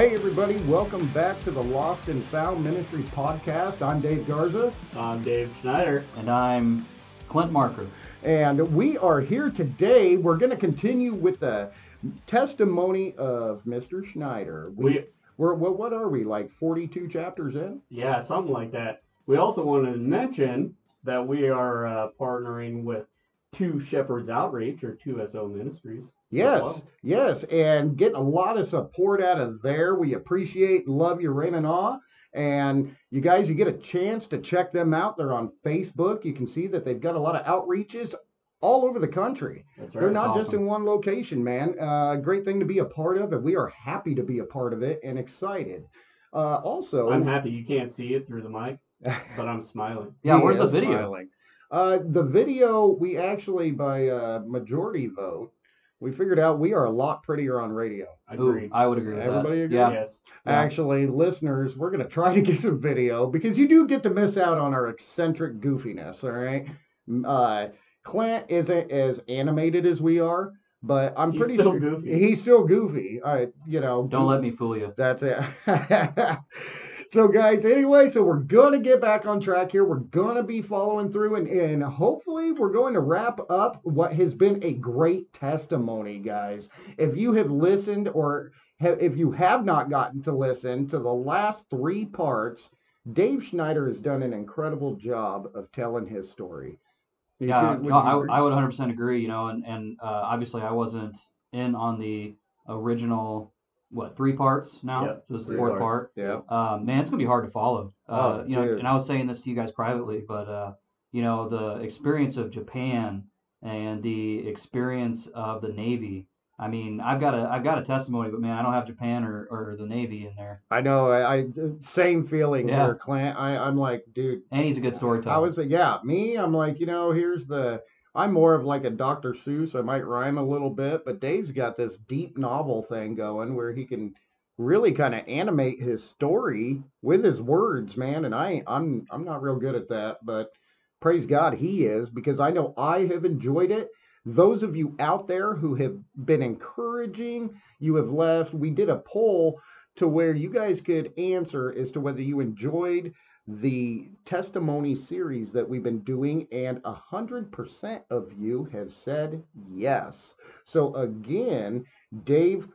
Hey, everybody, welcome back to the Lost and Found Ministry podcast. I'm Dave Garza, I'm Dave Schneider. And I'm Clint Marker. and we are here today. We're going to continue with the testimony of Mr. Schneider. We, we're, what, what are we, like 42 chapters in? yeah, something like that. We also wanted to mention that we are uh, partnering with Two Shepherds Outreach or 2SO Ministries. As Yes, yes, and getting a lot of support out of there. We appreciate and love you, rain and awe. And you guys, you get a chance to check them out. They're on Facebook. You can see that they've got a lot of outreaches all over the country. That's They're right. not just awesome. in one location, man. Uh, great thing to be a part of, and we are happy to be a part of it and excited. Uh, also, I'm happy you can't see it through the mic, but I'm smiling. Yeah, where's the video? Uh, the video, we actually, by uh, majority vote, we figured out we are a lot prettier on radio. Agreed. Ooh, I would agree with Everybody that. agree? Yeah. Yes. Yeah. Actually, listeners, we're going to try to get some video because you do get to miss out on our eccentric goofiness, all right? Uh, Clint isn't as animated as we are, but I'm He's pretty still sure goofy. he's still goofy. Uh, you know, Don't let me fool you. that's it. so, guys, anyway, so we're going to get back on track here. We're going to be following through, and, and hopefully, we're going to wrap up what has been a great testimony, guys. If you have listened or ha- if you have not gotten to listen to the last three parts, Dave Schneider has done an incredible job of telling his story. You Yeah, could- would no, I. I would 100% agree. You know, and and uh, obviously I wasn't in on the original what three parts now. Yep, so this is the fourth parts. part. yeah. Uh, man, it's gonna be hard to follow. Uh, Oh, you know, dude. and I was saying this to you guys privately, but uh, you know, the experience of Japan and the experience of the Navy. I mean, I've got a I've got a testimony, but man, I don't have Japan or, or the Navy in there. I know. I, I same feeling Yeah. here, Clint. I, I'm like, dude, And he's a good storyteller. I was like, yeah, me, I'm like, you know, here's the, I'm more of like a Dr. Seuss. I might rhyme a little bit, but Dave's got this deep novel thing going where he can really kind of animate his story with his words, man. And I, I'm, I'm not real good at that, but praise God he is because I know I have enjoyed it. Those of you out there who have been encouraging, you have left. We did a poll to where you guys could answer as to whether you enjoyed the testimony series that we've been doing, and a hundred percent of you have said yes. So again, Dave,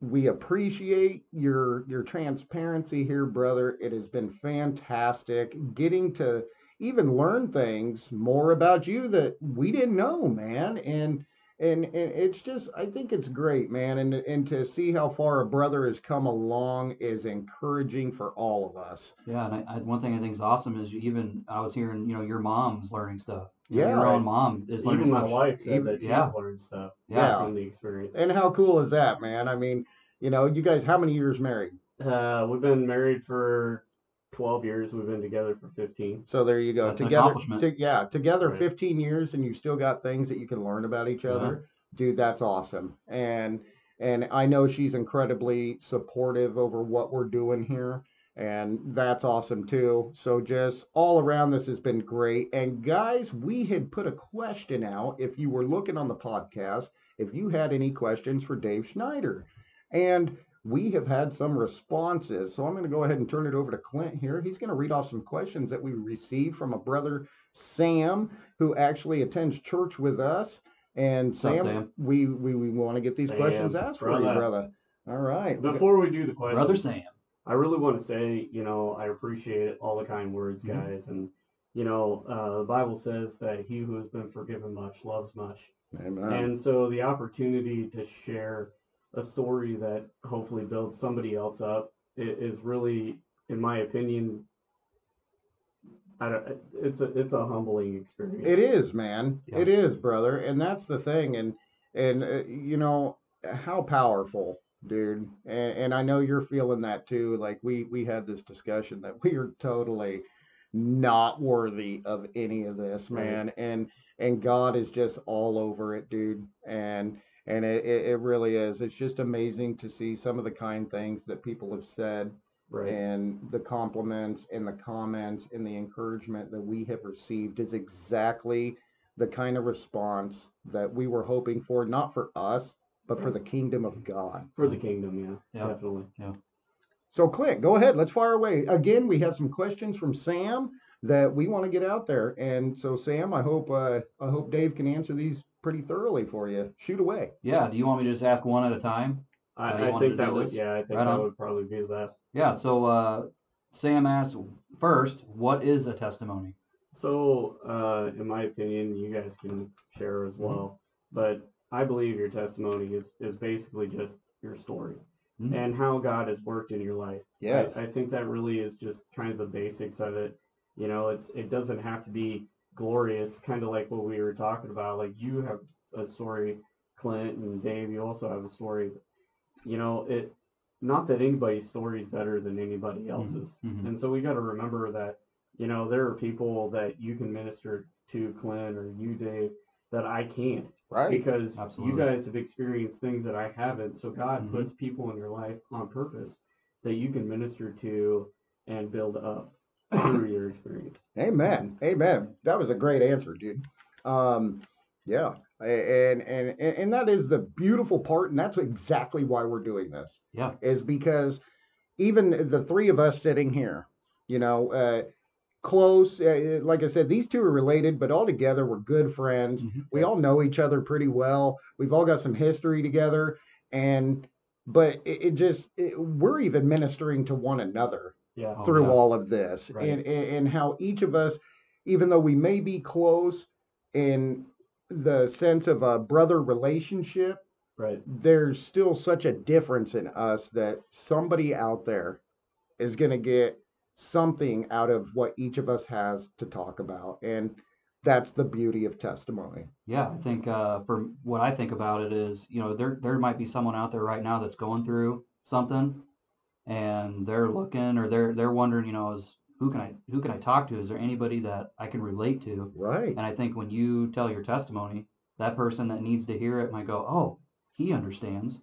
we appreciate your your transparency here, brother. It has been fantastic getting to even learn things more about you that we didn't know, man. And and, and it's just I think it's great, man. And and to see how far a brother has come along is encouraging for all of us. Yeah, and I, I, one thing I think is awesome is even I was hearing, you know, your mom's learning stuff. You know, Yeah. your own mom is learning Even my stuff. wife said Even- that she's yeah. learned stuff Yeah. from the experience. And how cool is that, man? I mean, you know, you guys, how many years married? Uh, we've been married for 12 years. We've been together for 15. So there you go. That's together, accomplishment. to- yeah, together Right. 15 years, and you still got things that you can learn about each uh-huh. other. Dude, that's awesome. And and I know she's incredibly supportive over what we're doing here, and that's awesome too. So just all around, this has been great. And guys, we had put a question out. If you were looking on the podcast, if you had any questions for Dave Schneider, and we have had some responses. So I'm going to go ahead and turn it over to Clint here. He's going to read off some questions that we received from a brother, Sam, who actually attends church with us. And What's up, Sam, Sam? we, we, we want to get these Sam, questions asked for you, brother. brother. All right. Before we do the question, Brother Sam. I really want to say, you know, I appreciate all the kind words, Mhm. guys. And, you know, uh, the Bible says that he who has been forgiven much loves much. Amen. And so the opportunity to share a story that hopefully builds somebody else up i- is really, in my opinion, I don't, it's a it's a humbling experience. It is, man. Yeah. It is, brother, and that's the thing. And and uh, you know how powerful, dude. And, and I know you're feeling that too. Like we we had this discussion that we are totally not worthy of any of this, Right. man. And and God is just all over it, dude. And and it, it it really is. It's just amazing to see some of the kind things that people have said Right. and the compliments and the comments and the encouragement that we have received is exactly the kind of response that we were hoping for, not for us, but for the kingdom of God. For the kingdom, yeah, Yeah. definitely. So, Clint, go ahead. Let's fire away. Again, we have some questions from Sam that we want to get out there. And so, Sam, I hope uh, I hope Dave can answer these pretty thoroughly for you. Shoot away. Yeah. Do you want me to just ask one at a time? I, I think that would, this? yeah, I think Right that on. would probably be the best. Yeah. So uh, Sam asks first, what is a testimony? So, uh, in my opinion, you guys can share as well, but I believe your testimony is, is basically just your story Mhm. and how God has worked in your life. Yes. I, I think that really is just kind of the basics of it. You know, it's it doesn't have to be glorious, kind of like what we were talking about. Like you have a story, Clint and Dave. You also have a story. You know, it not that anybody's story is better than anybody else's, mhm. and so we got to remember that. You know, there are people that you can minister to, Clint or you, Dave, that I can't Right. because Absolutely. you guys have experienced things that I haven't. So God Mhm. puts people in your life on purpose that you can minister to and build up through your experience. Amen. Amen. That was a great answer, dude. Um, yeah. And, and and that is the beautiful part, and that's exactly why we're doing this. Yeah. Is because even the three of us sitting here, you know, uh, close. Uh, like I said, these two are related, but all together we're good friends. Mhm. We all know each other pretty well. We've all got some history together, and but it, it just it, we're even ministering to one another Yeah. Oh, through yeah. all of this Right. and, and and how each of us even though we may be close in the sense of a brother relationship Right. there's still such a difference in us that somebody out there is going to get something out of what each of us has to talk about and that's the beauty of testimony Yeah, I think uh, for what I think about it is, you know, there there might be someone out there right now that's going through something, and they're looking or they're they're wondering, you know, is who can I who can I talk to? Is there anybody that I can relate to? right And I think when you tell your testimony, that person that needs to hear it might go, oh, he understands.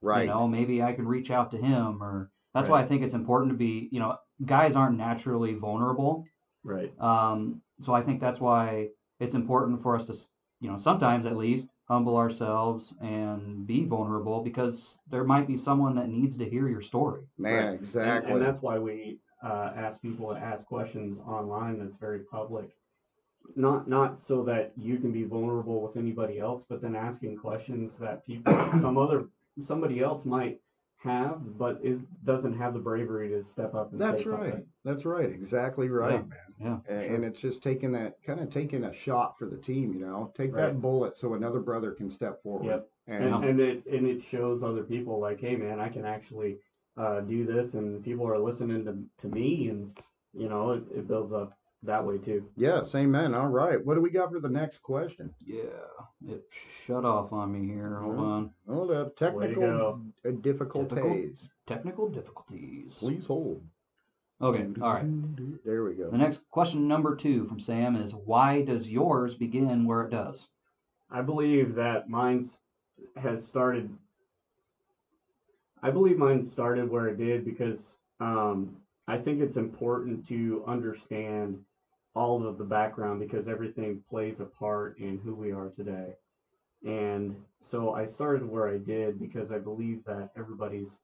right You know, maybe I can reach out to him, or that's why I think it's important to be, you know, guys aren't naturally vulnerable. Right. Um, so I think that's why it's important for us to, you know, sometimes at least humble ourselves and be vulnerable because there might be someone that needs to hear your story. man Right. And, exactly and that's why we uh, ask people to ask questions online that's very public. Not not so that you can be vulnerable with anybody else, but then asking questions that people some other somebody else might have, but is doesn't have the bravery to step up and That's say right. something. That's right. Exactly right, man. Yeah. And, and it's just taking that kind of taking a shot for the team, you know. Take that bullet so another brother can step forward. Yep. And, and, and it and it shows other people like, hey man, I can actually uh, do this, and people are listening to, to me, and you know, it, it builds up that way too. Yeah. yes, amen. All right. What do we got for the next question? Yeah. It shut off on me here. Hold Mhm. on. Hold up. Technical go. uh, difficulties. Technical difficulties. Please hold. Okay. All right. There we go. The next question, number two from Sam, is why does yours begin where it does? I believe that mine's has started. I believe mine started where it did because um, I think it's important to understand all of the background because everything plays a part in who we are today. And so I started where I did because I believe that everybody's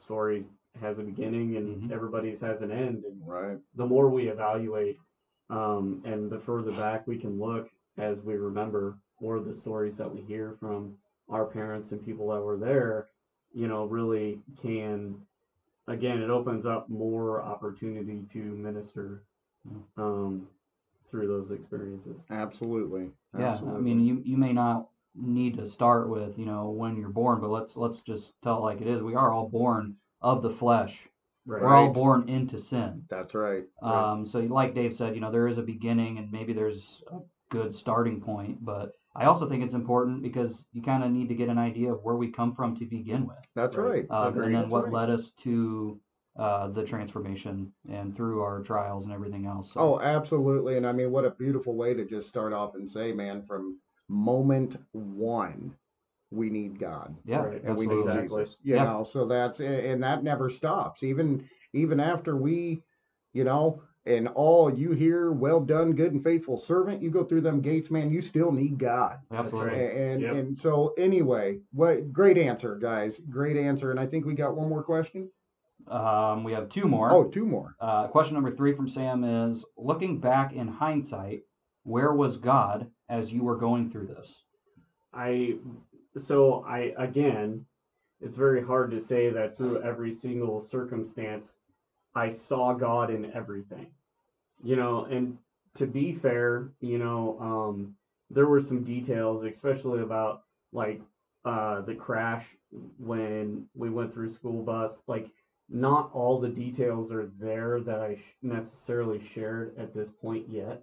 story has a beginning and Mhm. everybody's has an end. And Right. the more we evaluate um, and the further back we can look as we remember or the stories that we hear from our parents and people that were there, you know, really can, again, it opens up more opportunity to minister um, through those experiences. Absolutely. Yeah, I mean, you you may not need to start with you know when you're born, but let's let's just tell it like it is. We are all born of the flesh. Right. We're all born into sin. that's right. Right. Um, so like Dave said, you know there is a beginning and maybe there's a good starting point, but I also think it's important because you kind of need to get an idea of where we come from to begin with, That's Right. right. um, and then That's what right. led us to uh, the transformation and through our trials and everything else. So, Oh, absolutely. And I mean, what a beautiful way to just start off and say, man, from moment one, we need God. yeah, Right. and we absolutely. need Exactly. Jesus. You Yeah. know, so that's and that never stops. Even even after we, you know, and all you hear, well done, good and faithful servant. You go through them gates, man. You still need God. Absolutely. right. And Yep. and so anyway, what great answer, guys. Great answer. And I think we got one more question. Um, we have two more. Oh, two more. Uh, question number three from Sam is looking back in hindsight, where was God as you were going through this? I so I again, it's very hard to say that through every single circumstance I saw God in everything. You know, and to be fair, you know, um, there were some details, especially about like uh, the crash when we went through school bus. Like, not all the details are there that I sh- necessarily shared at this point yet.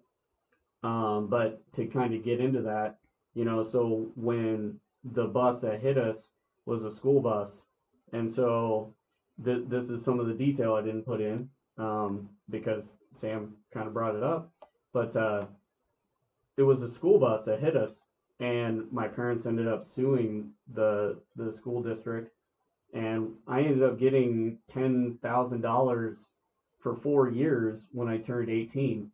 Um, but to kind of get into that, you know, so when the bus that hit us was a school bus, and so th- this is some of the detail I didn't put in um, because Sam kind of brought it up, but uh, it was a school bus that hit us, and my parents ended up suing the the school district, and I ended up getting ten thousand dollars for four years when I turned eighteen.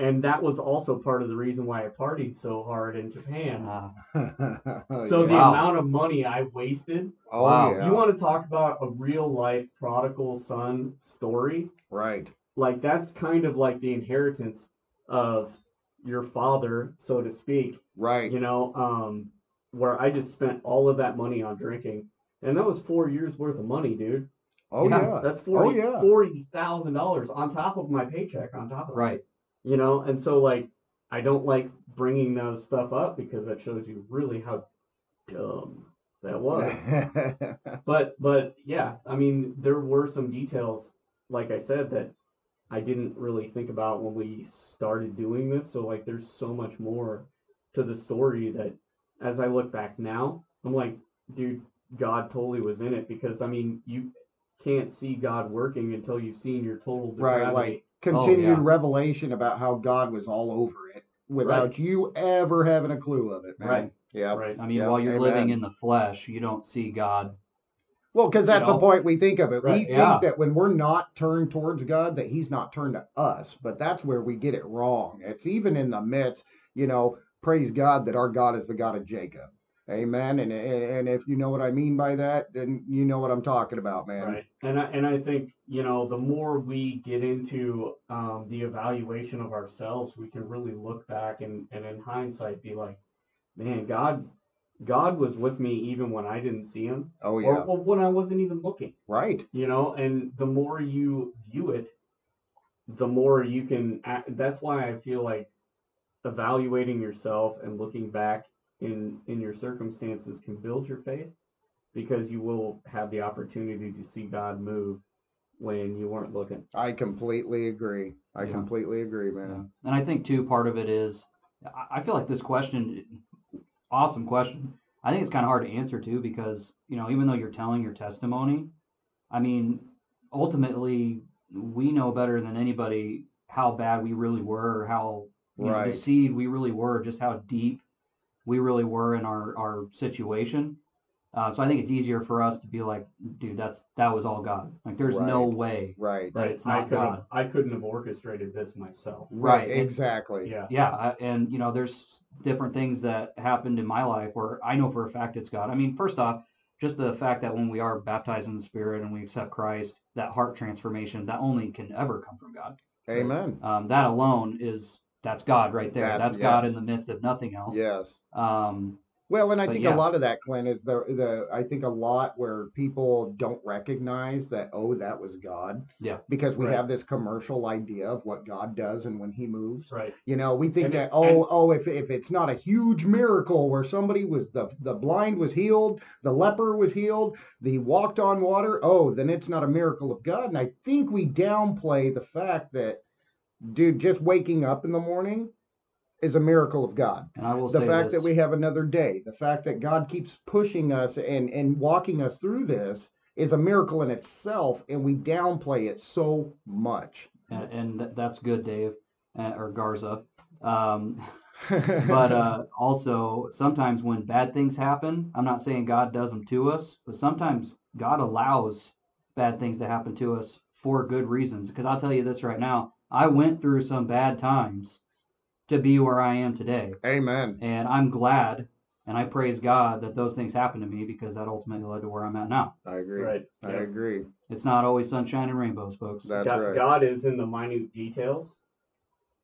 And that was also part of the reason why I partied so hard in Japan. Uh, So the Wow. amount of money I wasted. oh Wow. yeah, You want to talk about a real life prodigal son story? right. Like that's kind of like the inheritance of your father, so to speak. Right. You know, um, where I just spent all of that money on drinking, and that was four years worth of money, dude. Oh Yeah. yeah. That's oh, forty yeah. forty thousand dollars on top of my paycheck. On top of that. right. you know and so like i don't like bringing those stuff up because that shows you really how dumb that was but but yeah i mean there were some details like i said that i didn't really think about when we started doing this so like there's so much more to the story that as i look back now i'm like dude god totally was in it because i mean you can't see god working until you've seen your total Right, like continued oh, yeah. revelation about how God was all over it without you ever having a clue of it, man. Right. Yeah. right I mean, Yeah, while you're amen. living in the flesh, you don't see God. Well, because that's You the point we think of it. Right, we think yeah. that when we're not turned towards God, that He's not turned to us. But that's where we get it wrong. It's even in the midst, you know, praise God that our God is the God of Jacob. Amen. And and, if you know what I mean by that, then you know what I'm talking about, man. Right. And I, and I think, you know, the more we get into um, the evaluation of ourselves, we can really look back and, and in hindsight be like, man, God God was with me even when I didn't see him Oh or, yeah. or when I wasn't even looking, Right. you know, and the more you view it, the more you can act, that's why I feel like evaluating yourself and looking back in in your circumstances can build your faith because you will have the opportunity to see God move when you weren't looking. I completely agree. I Yeah. completely agree, Yeah. man. And I think too, part of it is, I- I feel like this question, awesome question. I think it's kind of hard to answer too because you know even though you're telling your testimony, I mean, ultimately we know better than anybody how bad we really were, how you know, deceived we really were, just how deep we really were in our our situation. Uh, so I think it's easier for us to be like, dude, that's that was all God. Like, there's no way Right. that it's I not couldn't God. have, I couldn't have orchestrated this myself. Right. Right, and- Exactly. Yeah. Yeah, I, and you know, there's different things that happened in my life where I know for a fact it's God. I mean, first off, just the fact that when we are baptized in the Spirit and we accept Christ, that heart transformation that only can ever come from God. Amen. Um, that alone is that's God right there. That's- That's, God yes. in the midst of nothing else. Yes. Um, Well, and I think yeah. a lot of that, Clint, is the the I think a lot where people don't recognize that oh that was God. Yeah. Because we Right. have this commercial idea of what God does and when He moves. Right. You know, we think And- that oh oh if if it's not a huge miracle where somebody was the the blind was healed, the leper was healed, the walked on water, oh then it's not a miracle of God. And I think we downplay the fact that, dude, just waking up in the morning is a miracle of God and I will the fact this, that we have another day, the fact that God keeps pushing us and and walking us through this is a miracle in itself, and we downplay it so much. and, and that's good, Dave uh, or Garza. Um, but uh, also sometimes when bad things happen, I'm not saying God does them to us, but sometimes God allows bad things to happen to us for good reasons. Because I'll tell you this right now, I went through some bad times to be where I am today, Amen. and I'm glad And I praise God that those things happened to me because that ultimately led to where I'm at now. I agree. Right. I yeah. agree. It's not always sunshine and rainbows, folks. That's God, right. God is in the minute details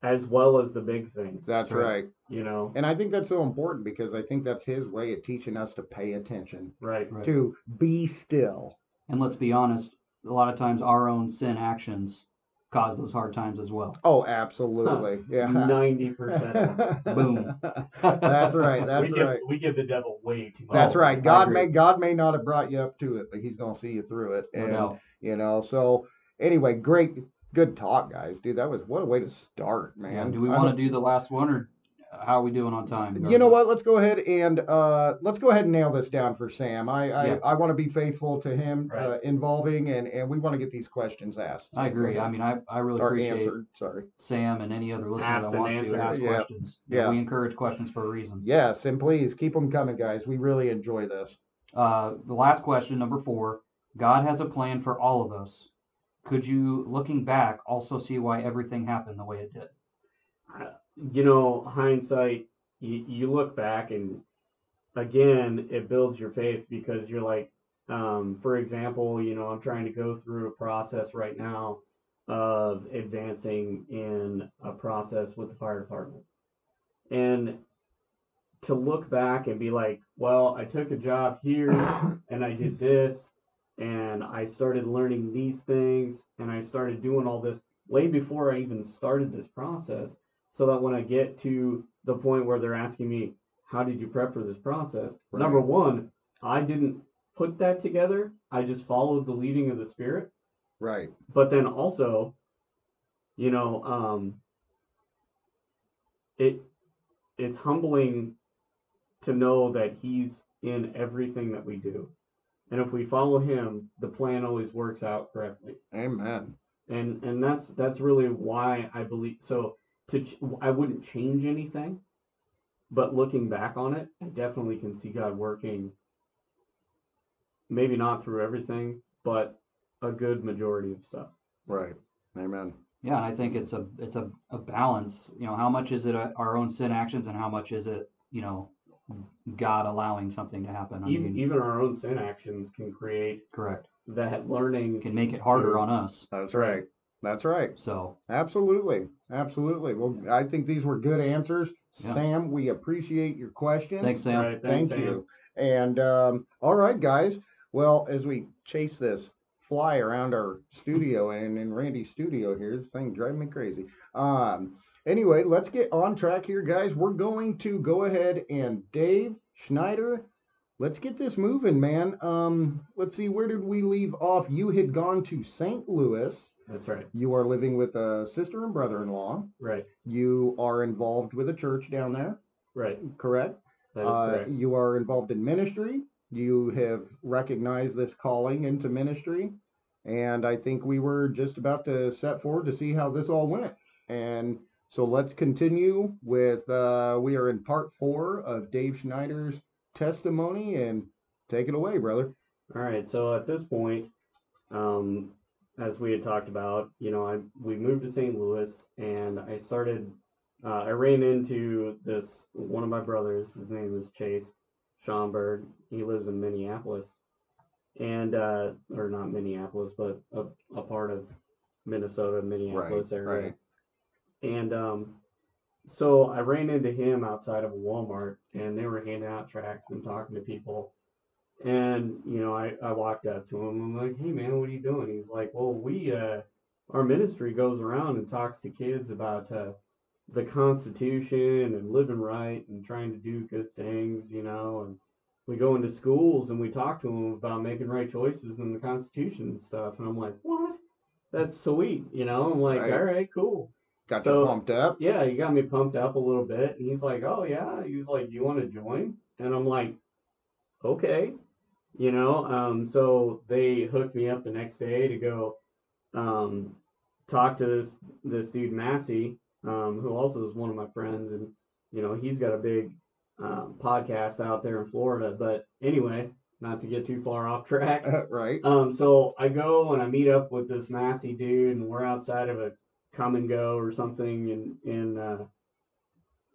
as well as the big things. That's Right. right. You know, And I think that's so important because I think that's his way of teaching us to pay attention, right. Right. to be still. And let's be honest, a lot of times our own sin actions cause those hard times as well. Oh, absolutely. Yeah. Ninety percent. Boom. That's right. That's we give, right. We give the devil way too much. That's right. God may God may not have brought you up to it, but He's gonna see you through it. No And doubt. you know, so anyway, great, good talk, guys. Dude, that was what a way to start, man. Yeah, do we want to do the last one or how are we doing on time? You know what? Let's go ahead and uh, let's go ahead and nail this down for Sam. I I, Yeah. I want to be faithful to him, uh, involving, and and we want to get these questions asked. I agree. I mean, I, I really or appreciate answered. Sorry. Sam and any other listener Asked that and wants to ask Yeah. questions. Yeah. We encourage questions for a reason. Yes, and please keep them coming, guys. We really enjoy this. Uh, the last question, number four. God has a plan for all of us. Could you, looking back, also see why everything happened the way it did? You know, hindsight. You, you look back and again, it builds your faith because you're like, um, for example, you know, I'm trying to go through a process right now of advancing in a process with the fire department. And to look back and be like, well, I took a job here and I did this and I started learning these things and I started doing all this way before I even started this process so that when I get to the point where they're asking me, how did you prep for this process? Right. Number one, I didn't put that together. I just followed the leading of the spirit. Right. But then also, you know, um, it it's humbling to know that he's in everything that we do. And if we follow him, the plan always works out correctly. Amen. And and that's that's really why I believe so to ch- I wouldn't change anything. But looking back on it, I definitely can see God working maybe not through everything, but a good majority of stuff. Right. Amen. Yeah, and I think it's a it's a, a balance. You know, how much is it uh, our own sin actions, and how much is it, you know, God allowing something to happen? I even mean, even our own sin actions can create correct. that learning Can make it harder on us. That's right. That's right. So Absolutely. Absolutely. Well, I think these were good answers. Yeah. Sam, we appreciate your questions. thanks, Sam. Right, Thank Sam. you. And um, all right, guys. Well, as we chase this fly around our studio and in Randy's studio here, this thing driving me crazy. Um, anyway, let's get on track here, guys. We're going to go ahead and Dave Schneider. Let's get this moving, man. Um, let's see, where did we leave off? You had gone to St. Louis. That's right. You are living with a sister and brother-in-law. Right. You are involved with a church down there, Right. correct? That is Uh, correct. you are involved in ministry. You have recognized this calling into ministry. And I think we were just about to set forward to see how this all went. And so let's continue with, uh, we are in part four of Dave Schneider's testimony and take it away, brother. All right. So at this point, um, as we had talked about, you know, I we moved to St. Louis and I started. Uh, I ran into this one of my brothers. His name is Chase Schomburg. He lives in Minneapolis, and uh, or not Minneapolis, but a, a part of Minnesota, Minneapolis Right, area. right. And um, so I ran into him outside of a Walmart, and they were handing out tracts and talking to people. And you know, I, I walked up to him. I'm like, "Hey, man, what are you doing?" He's like, "Well, we uh, our ministry goes around and talks to kids about uh, the Constitution and living right and trying to do good things, you know. And we go into schools and we talk to them about making right choices and the Constitution and stuff." And I'm like, "What? That's sweet," you know. I'm like, Right. "All right, cool." Got So- you pumped up. yeah, he got me pumped up a little bit. And he's like, oh, yeah. He's like, do you want to join? And I'm like, okay. You know, um, so they hooked me up the next day to go um, talk to this this dude Massey, um, who also is one of my friends, and you know he's got a big um, podcast out there in Florida. But anyway, not to get too far off track. right. Um, so I go and I meet up with this Massey dude, and we're outside of a Kum & Go or something, and in uh,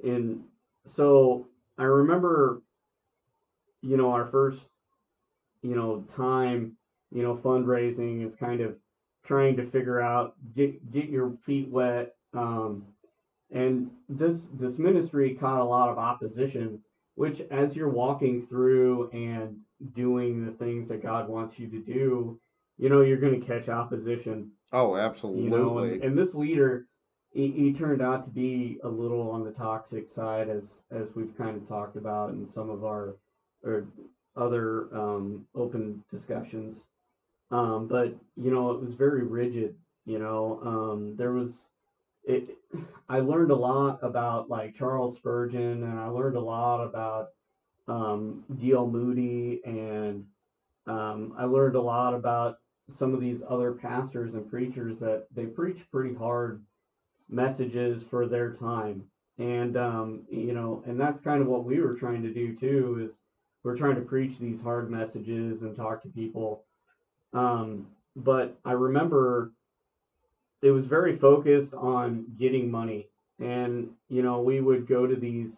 in so I remember you know, our first, you know, time, you know, fundraising is kind of trying to figure out get get your feet wet. Um, and this this ministry caught a lot of opposition, which as you're walking through and doing the things that God wants you to do, you know, you're going to catch opposition. Oh, absolutely. You know, and, and this leader, he, he turned out to be a little on the toxic side, as as we've kind of talked about in some of our or other um, open discussions. Um, but you know, it was very rigid. You know, um, there was it. I learned a lot about like Charles Spurgeon, and I learned a lot about um, D.L. Moody, and um, I learned a lot about some of these other pastors and preachers that they preach pretty hard messages for their time. And um, you know, and that's kind of what we were trying to do too is we're trying to preach these hard messages and talk to people. Um, but I remember it was very focused on getting money. And you know, we would go to these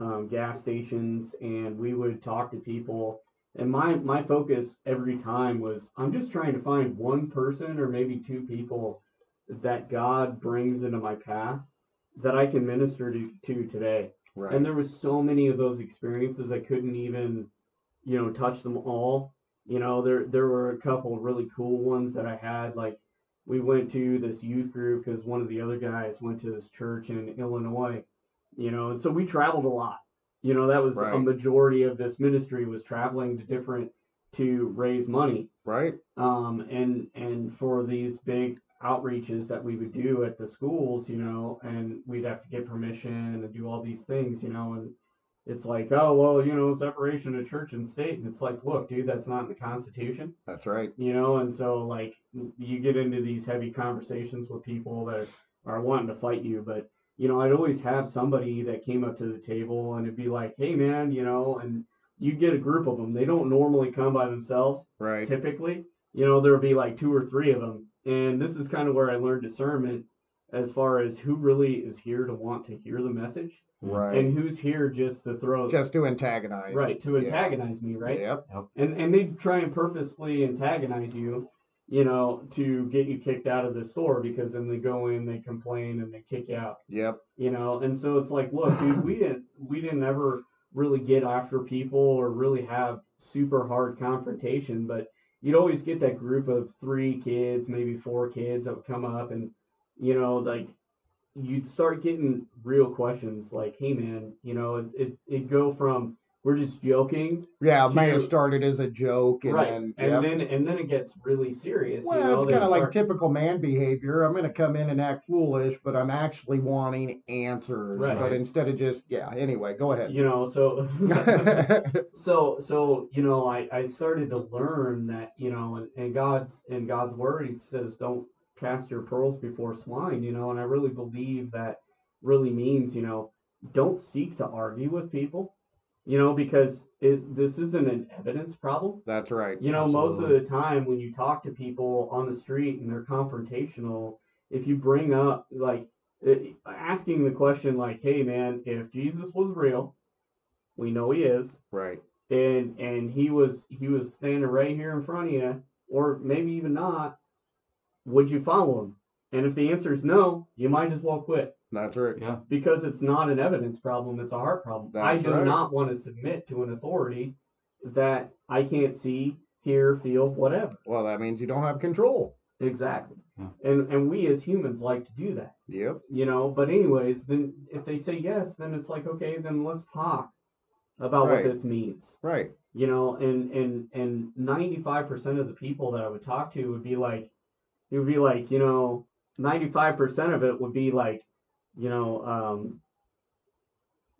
um, gas stations and we would talk to people and my my focus every time was I'm just trying to find one person or maybe two people that God brings into my path that I can minister to, to today. Right. And there was so many of those experiences I couldn't even, you know, touch them all. You know, there there were a couple really cool ones that I had. Like we went to this youth group because one of the other guys went to this church in Illinois. You know, and so we traveled a lot. You know, that was a majority of this ministry was traveling to different to raise money right. um, and and for these big outreaches that we would do at the schools, you know, and we'd have to get permission and do all these things, you know, and it's like, oh well, you know, separation of church and state, and it's like, look, dude, that's not in the Constitution, That's right. you know, and so like you get into these heavy conversations with people that are wanting to fight you, but you know, I'd always have somebody that came up to the table and it'd be like, hey man, you know, and you get a group of them. They don't normally come by themselves Right. typically, you know, there'll be like two or three of them. And this is kind of where I learned discernment as far as who really is here to want to hear the message Right. and who's here just to throw Just to antagonize. right to Yeah. antagonize me, right? Yep. And and they try and purposely antagonize you, you know, to get you kicked out of the store because then they go in, they complain, and they kick you out Yep. you know and so it's like look dude we didn't we didn't ever really get after people or really have super hard confrontation but you'd always get that group of three kids maybe four kids that would come up and you know like you'd start getting real questions like hey man you know it it it'd go from we're just joking Yeah. It may have started as a joke, and right then. and yep. then and then it gets really serious Well, you know it's kind of like typical man behavior. I'm going to come in and act foolish, but I'm actually wanting answers. Right. But instead of just, yeah, anyway, go ahead. you know so so so you know I, I started to learn that you know and, and god's in god's word he says don't cast your pearls before swine you know and i really believe that really means you know don't seek to argue with people you know because it, this isn't an evidence problem That's right. you know most of the time when you talk to people on the street and they're confrontational if you bring up like uh, asking the question like hey man if jesus was real we know he is Right. and and he was he was standing right here in front of you or maybe even not would you follow him and if the answer is no you might as well quit That's right. Yeah. because it's not an evidence problem it's a heart problem i do right. not want to submit to an authority that i can't see hear feel whatever Well, that means you don't have control. exactly Yeah. and and we as humans like to do that Yep. you know but anyways then if they say yes then it's like okay then let's talk about Right. what this means Right. you know and and and 95% of the people that i would talk to would be like it would be like you know 95% of it would be like you know um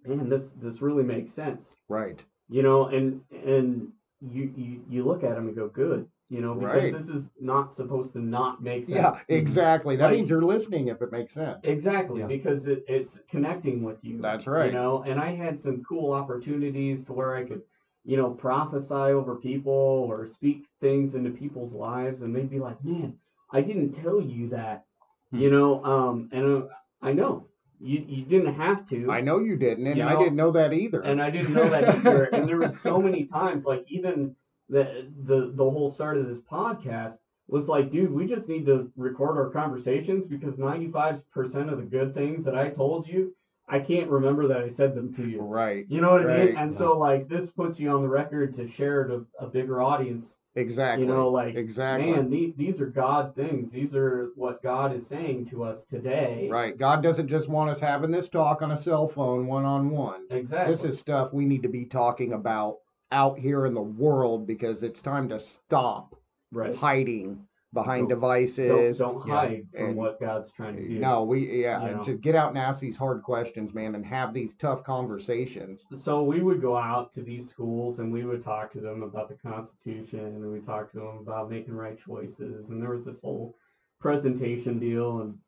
man this this really makes sense Right. you know and and you you, you look at them and go good you know because Right. this is not supposed to not make sense Yeah, exactly. That Like- means you're listening if it makes sense. Exactly, Yeah. because it, it's connecting with you. That's right. You know, and I had some cool opportunities to where I could, you know, prophesy over people or speak things into people's lives, and they'd be like, "Man, I didn't tell you that," Hmm. you know. Um, and uh, I know, You you didn't have to. I know you didn't, and You I know, didn't know that either. and I didn't know that either. and there was so many times, like even the the the whole start of this podcast was like, dude, we just need to record our conversations because 95% of the good things that I told you, I can't remember that I said them to you. right. You know what I mean? And so like this puts you on the record to share to a bigger audience. Exactly. You know, like exactly. man, these, these are God things. These are what God is saying to us today. Right. God doesn't just want us having this talk on a cell phone one on one. Exactly. This is stuff we need to be talking about out here in the world because it's time to stop right. hiding behind Don't- devices. Don't, don't Yeah, hide from and- what God's trying to do. No, we yeah, You know? to get out and ask these hard questions, man, and have these tough conversations. so we would go out to these schools and we would talk to them about the Constitution and we talked to them about making right choices and there was this whole presentation deal and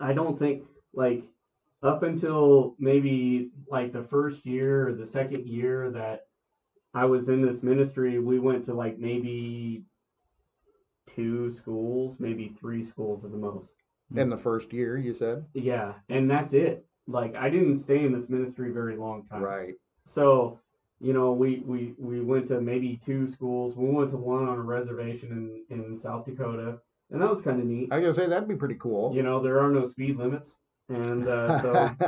I don't think like up until maybe like the first year or the second year that I was in this ministry, we went to like maybe two schools, maybe three schools at the most. In the first year, you said? Yeah, and that's it. Like I didn't stay in this ministry very long time. Right. So, you know, we, we, we went to maybe two schools. We went to one on a reservation in, in South Dakota, and that was kind of neat. I gotta say that'd be pretty cool. You know, there are no speed limits, and uh, so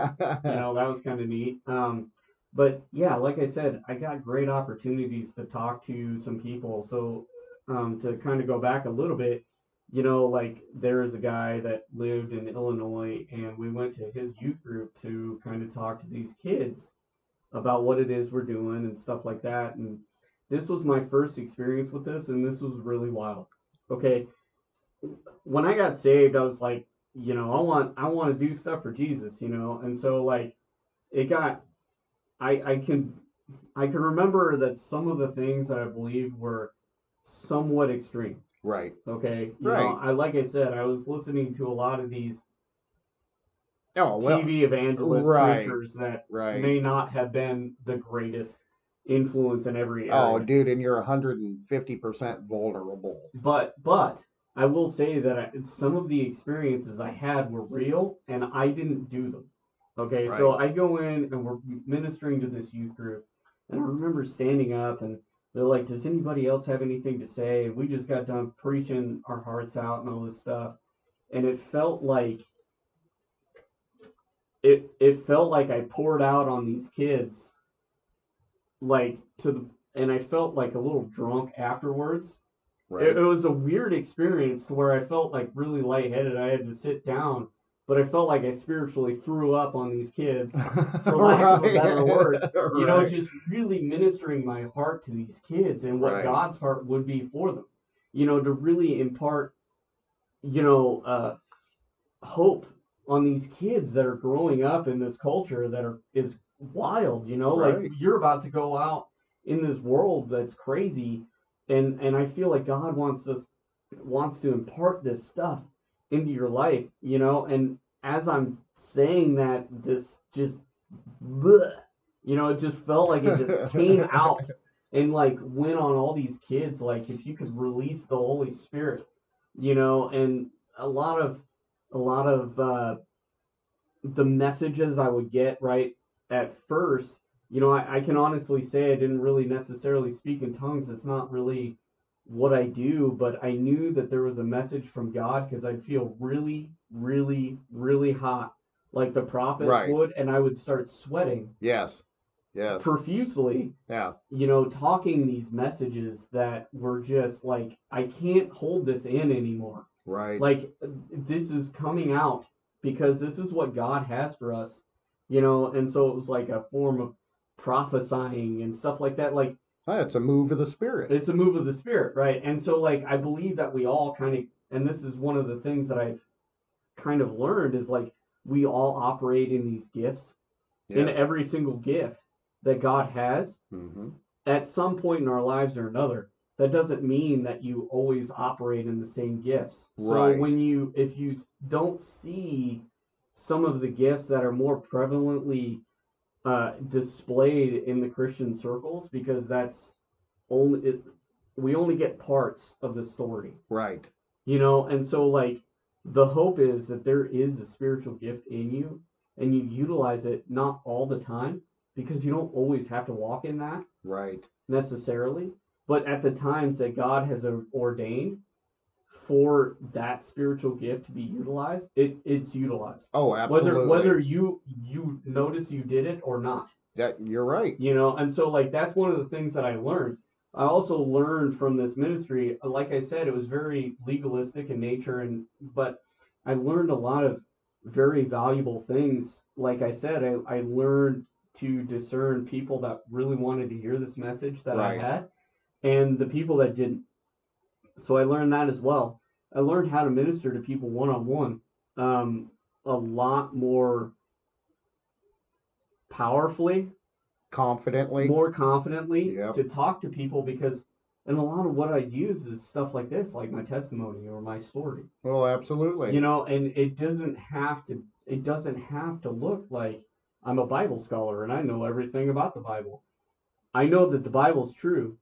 you know that was kind of neat. Um, but yeah, like I said, I got great opportunities to talk to some people. So um, to kind of go back a little bit, you know, like there is a guy that lived in Illinois, and we went to his youth group to kind of talk to these kids about what it is we're doing and stuff like that. And this was my first experience with this, and this was really wild. Okay, when I got saved, I was like, you know, I want I want to do stuff for Jesus, you know, and so like it got I I can I can remember that some of the things that I believe were somewhat extreme. right. Okay, you Right. know, I like I said, I was listening to a lot of these Oh well. TV evangelist right, preachers that Right. may not have been the greatest influence in every oh, area. Oh, dude, and you're 150% vulnerable. But but I will say that I, some of the experiences I had were real, and I didn't do them. Okay, so I go in and we're ministering to this youth group, and I remember standing up and they're like, "Does anybody else have anything to say?" And we just got done preaching our hearts out and all this stuff, and it felt like it it felt like I poured out on these kids, like to the, and I felt like a little drunk afterwards. Right. It, it was a weird experience to where I felt like really lightheaded. I had to sit down, but I felt like I spiritually threw up on these kids. for lack of a better word, You know, just really ministering my heart to these kids and what Right. God's heart would be for them. You know, to really impart, you know, uh, hope on these kids that are growing up in this culture that are is wild. You know, Right. like you're about to go out in this world that's crazy, and and I feel like God wants us wants to impart this stuff into your life. You know, and as I'm saying that, this just bleh, you know, it just felt like it just came out and like went on all these kids. Like if you could release the Holy Spirit, you know, and a lot of a lot of uh, the messages I would get right at first, you know, I, I can honestly say I didn't really necessarily speak in tongues. It's not really what I do, but I knew that there was a message from God because I'd feel really, really, really hot, like the prophets Right. would, and I would start sweating Yes. Yes. profusely, Yeah. you know, talking these messages that were just like, I can't hold this in anymore. Right. Like, this is coming out because this is what God has for us, you know, and so it was like a form of prophesying and stuff like that. Like, Oh, it's a move of the spirit. it's a move of the spirit, right? And so, like, I believe that we all kind of, and this is one of the things that I've kind of learned is like, we all operate in these gifts, in every single gift that God has hmm at some point in our lives or another. That doesn't mean that you always operate in the same gifts. So when you, if you don't see some of the gifts that are more prevalently uh, displayed in the Christian circles, because that's only it, we only get parts of the story, Right. you know. And so like the hope is that there is a spiritual gift in you, and you utilize it not all the time because you don't always have to walk in that Right. necessarily, but at the times that God has ordained for that spiritual gift to be utilized, it it's utilized. Oh, absolutely. Whether whether you you notice you did it or not that you're right. you know and so like that's one of the things that i learned i also learned from this ministry like i said it was very legalistic in nature and but i learned a lot of very valuable things like i said i, I learned to discern people that really wanted to hear this message that Right. i had and the people that didn't so i learned that as well i learned how to minister to people one-on-one um, a lot more powerfully Confidently. more confidently Yep. to talk to people because and a lot of what I use is stuff like this, like my testimony or my story. Well, absolutely. You know, and it doesn't have to it doesn't have to look like I'm a Bible scholar and I know everything about the Bible. I know that the Bible's true.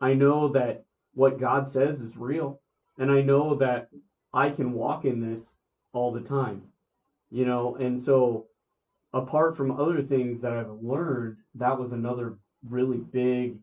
I know that what God says is real. And I know that I can walk in this all the time. You know, and so apart from other things that I've learned, that was another really big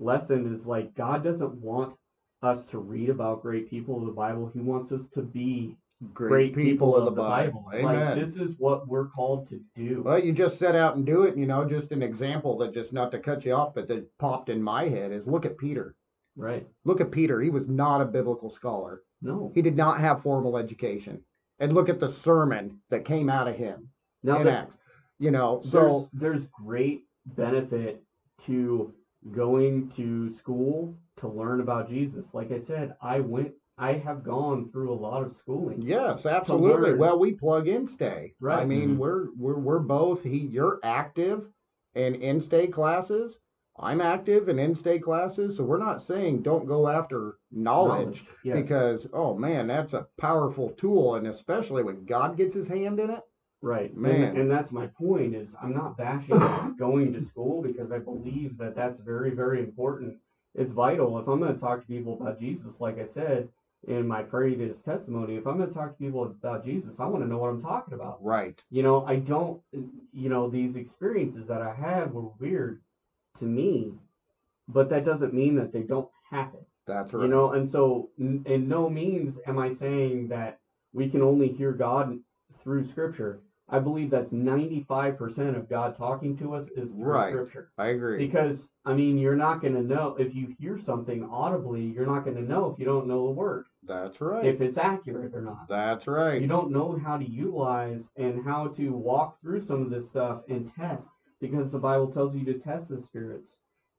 lesson is like God doesn't want us to read about great people of the Bible. He wants us to be great, people, of the Bible. Like Amen. this is what we're called to do. Well, you just set out and do it. You know, just an example that just not to cut you off, but that popped in my head is look at Peter. Right. Look at Peter. He was not a biblical scholar. No. He did not have formal education. And look at the sermon that came out of him Now in Acts. You know, so there's there's great benefit to going to school to learn about Jesus. Like I said, I went I have gone through a lot of schooling. yes, absolutely. Well, we plug in stay. Right. I mean, Mhm. we're we're we're both. He, you're active in in stay classes. I'm active in in-state classes. So we're not saying don't go after knowledge. Yes. because oh man that's a powerful tool and especially when god gets his hand in it Right, Man. And, and that's my point. Is I'm not bashing going to school because I believe that that's very, very important. It's vital. If I'm going to talk to people about Jesus, like I said in my previous testimony, if I'm going to talk to people about Jesus, I want to know what I'm talking about. right You know, I don't. You know, these experiences that I had were weird to me, but that doesn't mean that they don't happen. that's right You know, and so in no means am I saying that we can only hear God through Scripture. I believe that's 95% of God talking to us is through Right. Scripture. i agree Because, I mean, you're not going to know, if you hear something audibly, you're not going to know if you don't know the word, that's right if it's accurate or not. that's right You don't know how to utilize and how to walk through some of this stuff and test, because the Bible tells you to test the spirits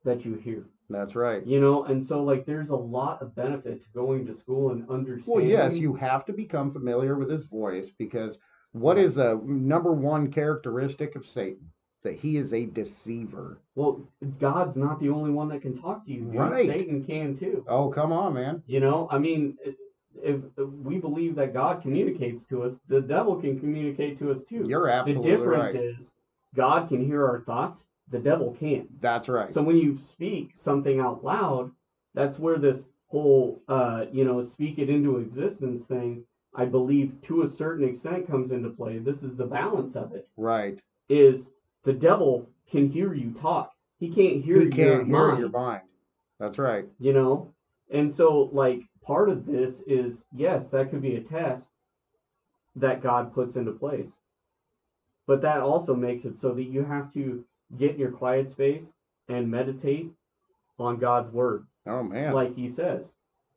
that you hear. that's right You know, and so like there's a lot of benefit to going to school and understanding. well yes you have to become familiar with his voice because what is the number one characteristic of satan that he is a deceiver Well, God's not the only one that can talk to you. Dude. Right. Satan can too. oh come on man You know, I mean, if, we believe that God communicates to us, the devil can communicate to us too. you're absolutely the difference right is God can hear our thoughts. The devil can't. that's right So when you speak something out loud, that's where this whole, uh, you know, speak it into existence thing, I believe, to a certain extent, comes into play. This is the balance of it. right Is the devil can hear you talk. He can't hear he your can't hear mind, your mind that's right you know. And so, like, part of this is yes, that could be a test that God puts into place, but that also makes it so that you have to get in your quiet space and meditate on God's word oh man like he says,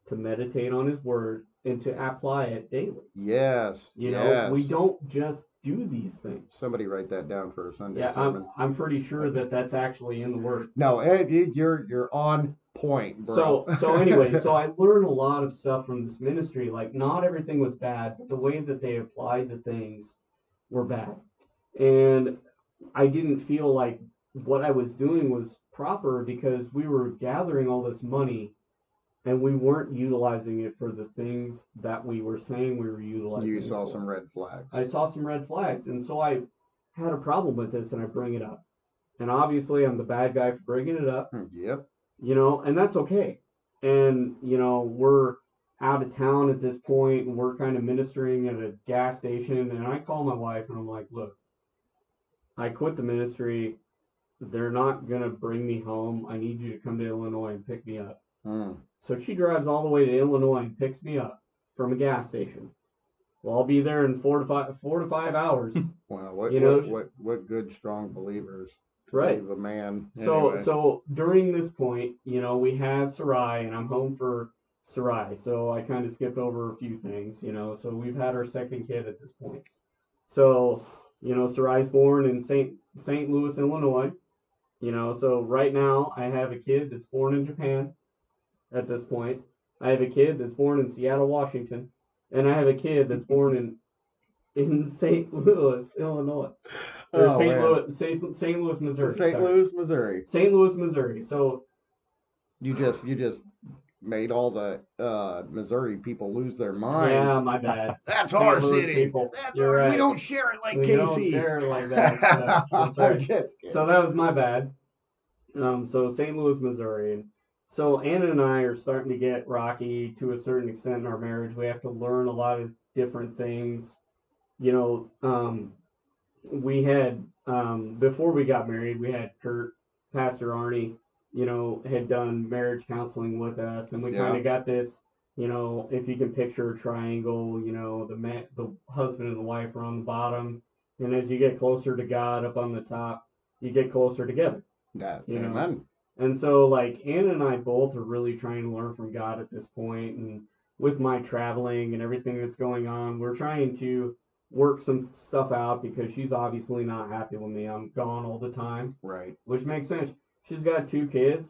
to meditate on his word and to apply it daily. yes You know, yes. we don't just do these things. somebody write that down for a sunday yeah, sermon I'm, I'm pretty sure that that's actually in the word. No, Ed, you- you're you're on point, bro. So, so anyway, so I learned a lot of stuff from this ministry. Like, not everything was bad, but the way that they applied the things were bad, and I didn't feel like what I was doing was proper because we were gathering all this money, and we weren't utilizing it for the things that we were saying we were utilizing. you saw for. some red flags. I saw some red flags, and so I had a problem with this, and I bring it up. And obviously, I'm the bad guy for bringing it up Hmm, Yep. you know, and that's okay. And you know, we're out of town at this point and we're kind of ministering at a gas station and I call my wife and I'm like, look, I quit the ministry. They're not going to bring me home. I need you to come to Illinois and pick me up. Mm. So she drives all the way to Illinois and picks me up from a gas station. Well, I'll be there in four to five four to five hours. Well, what, You know, what, what, what good, strong believers. Right. a man. So Anyway. so during this point, you know, we have Sarai and I'm home for Sarai. So I kind of skipped over a few things, you know. So we've had our second kid at this point. So, you know, Sarai's born in St. St. Louis, Illinois. You know, so right now I have a kid that's born in Japan at this point. I have a kid that's born in Seattle, Washington, and I have a kid that's born in in St. Louis, Illinois. Or Oh, St. Louis, St. St. Louis, Missouri. St. sorry. Louis, Missouri. St. Louis, Missouri. So You just you just made all the uh, Missouri people lose their minds. yeah, my bad. That's St. our Louis city. people. That's You're our, We don't share it like we KC. don't share it like that. Yeah, that's I'm right. just kidding. So that was my bad. Um, so St. Louis, Missouri, so Anna and I are starting to get rocky to a certain extent in our marriage. We have to learn a lot of different things. You know, um, we had um, before we got married, we had Kurt, Pastor Arnie, you know, had done marriage counseling with us, and we Yeah. kind of got this. You know, if you can picture a triangle, you know, the man, the husband and the wife are on the bottom, and as you get closer to God up on the top, you get closer together. Yeah, you know, amen. And so, like, Anna and I both are really trying to learn from God at this point, and with my traveling and everything that's going on, we're trying to work some stuff out because she's obviously not happy with me. I'm gone all the time, Right. which makes sense. She's got two kids.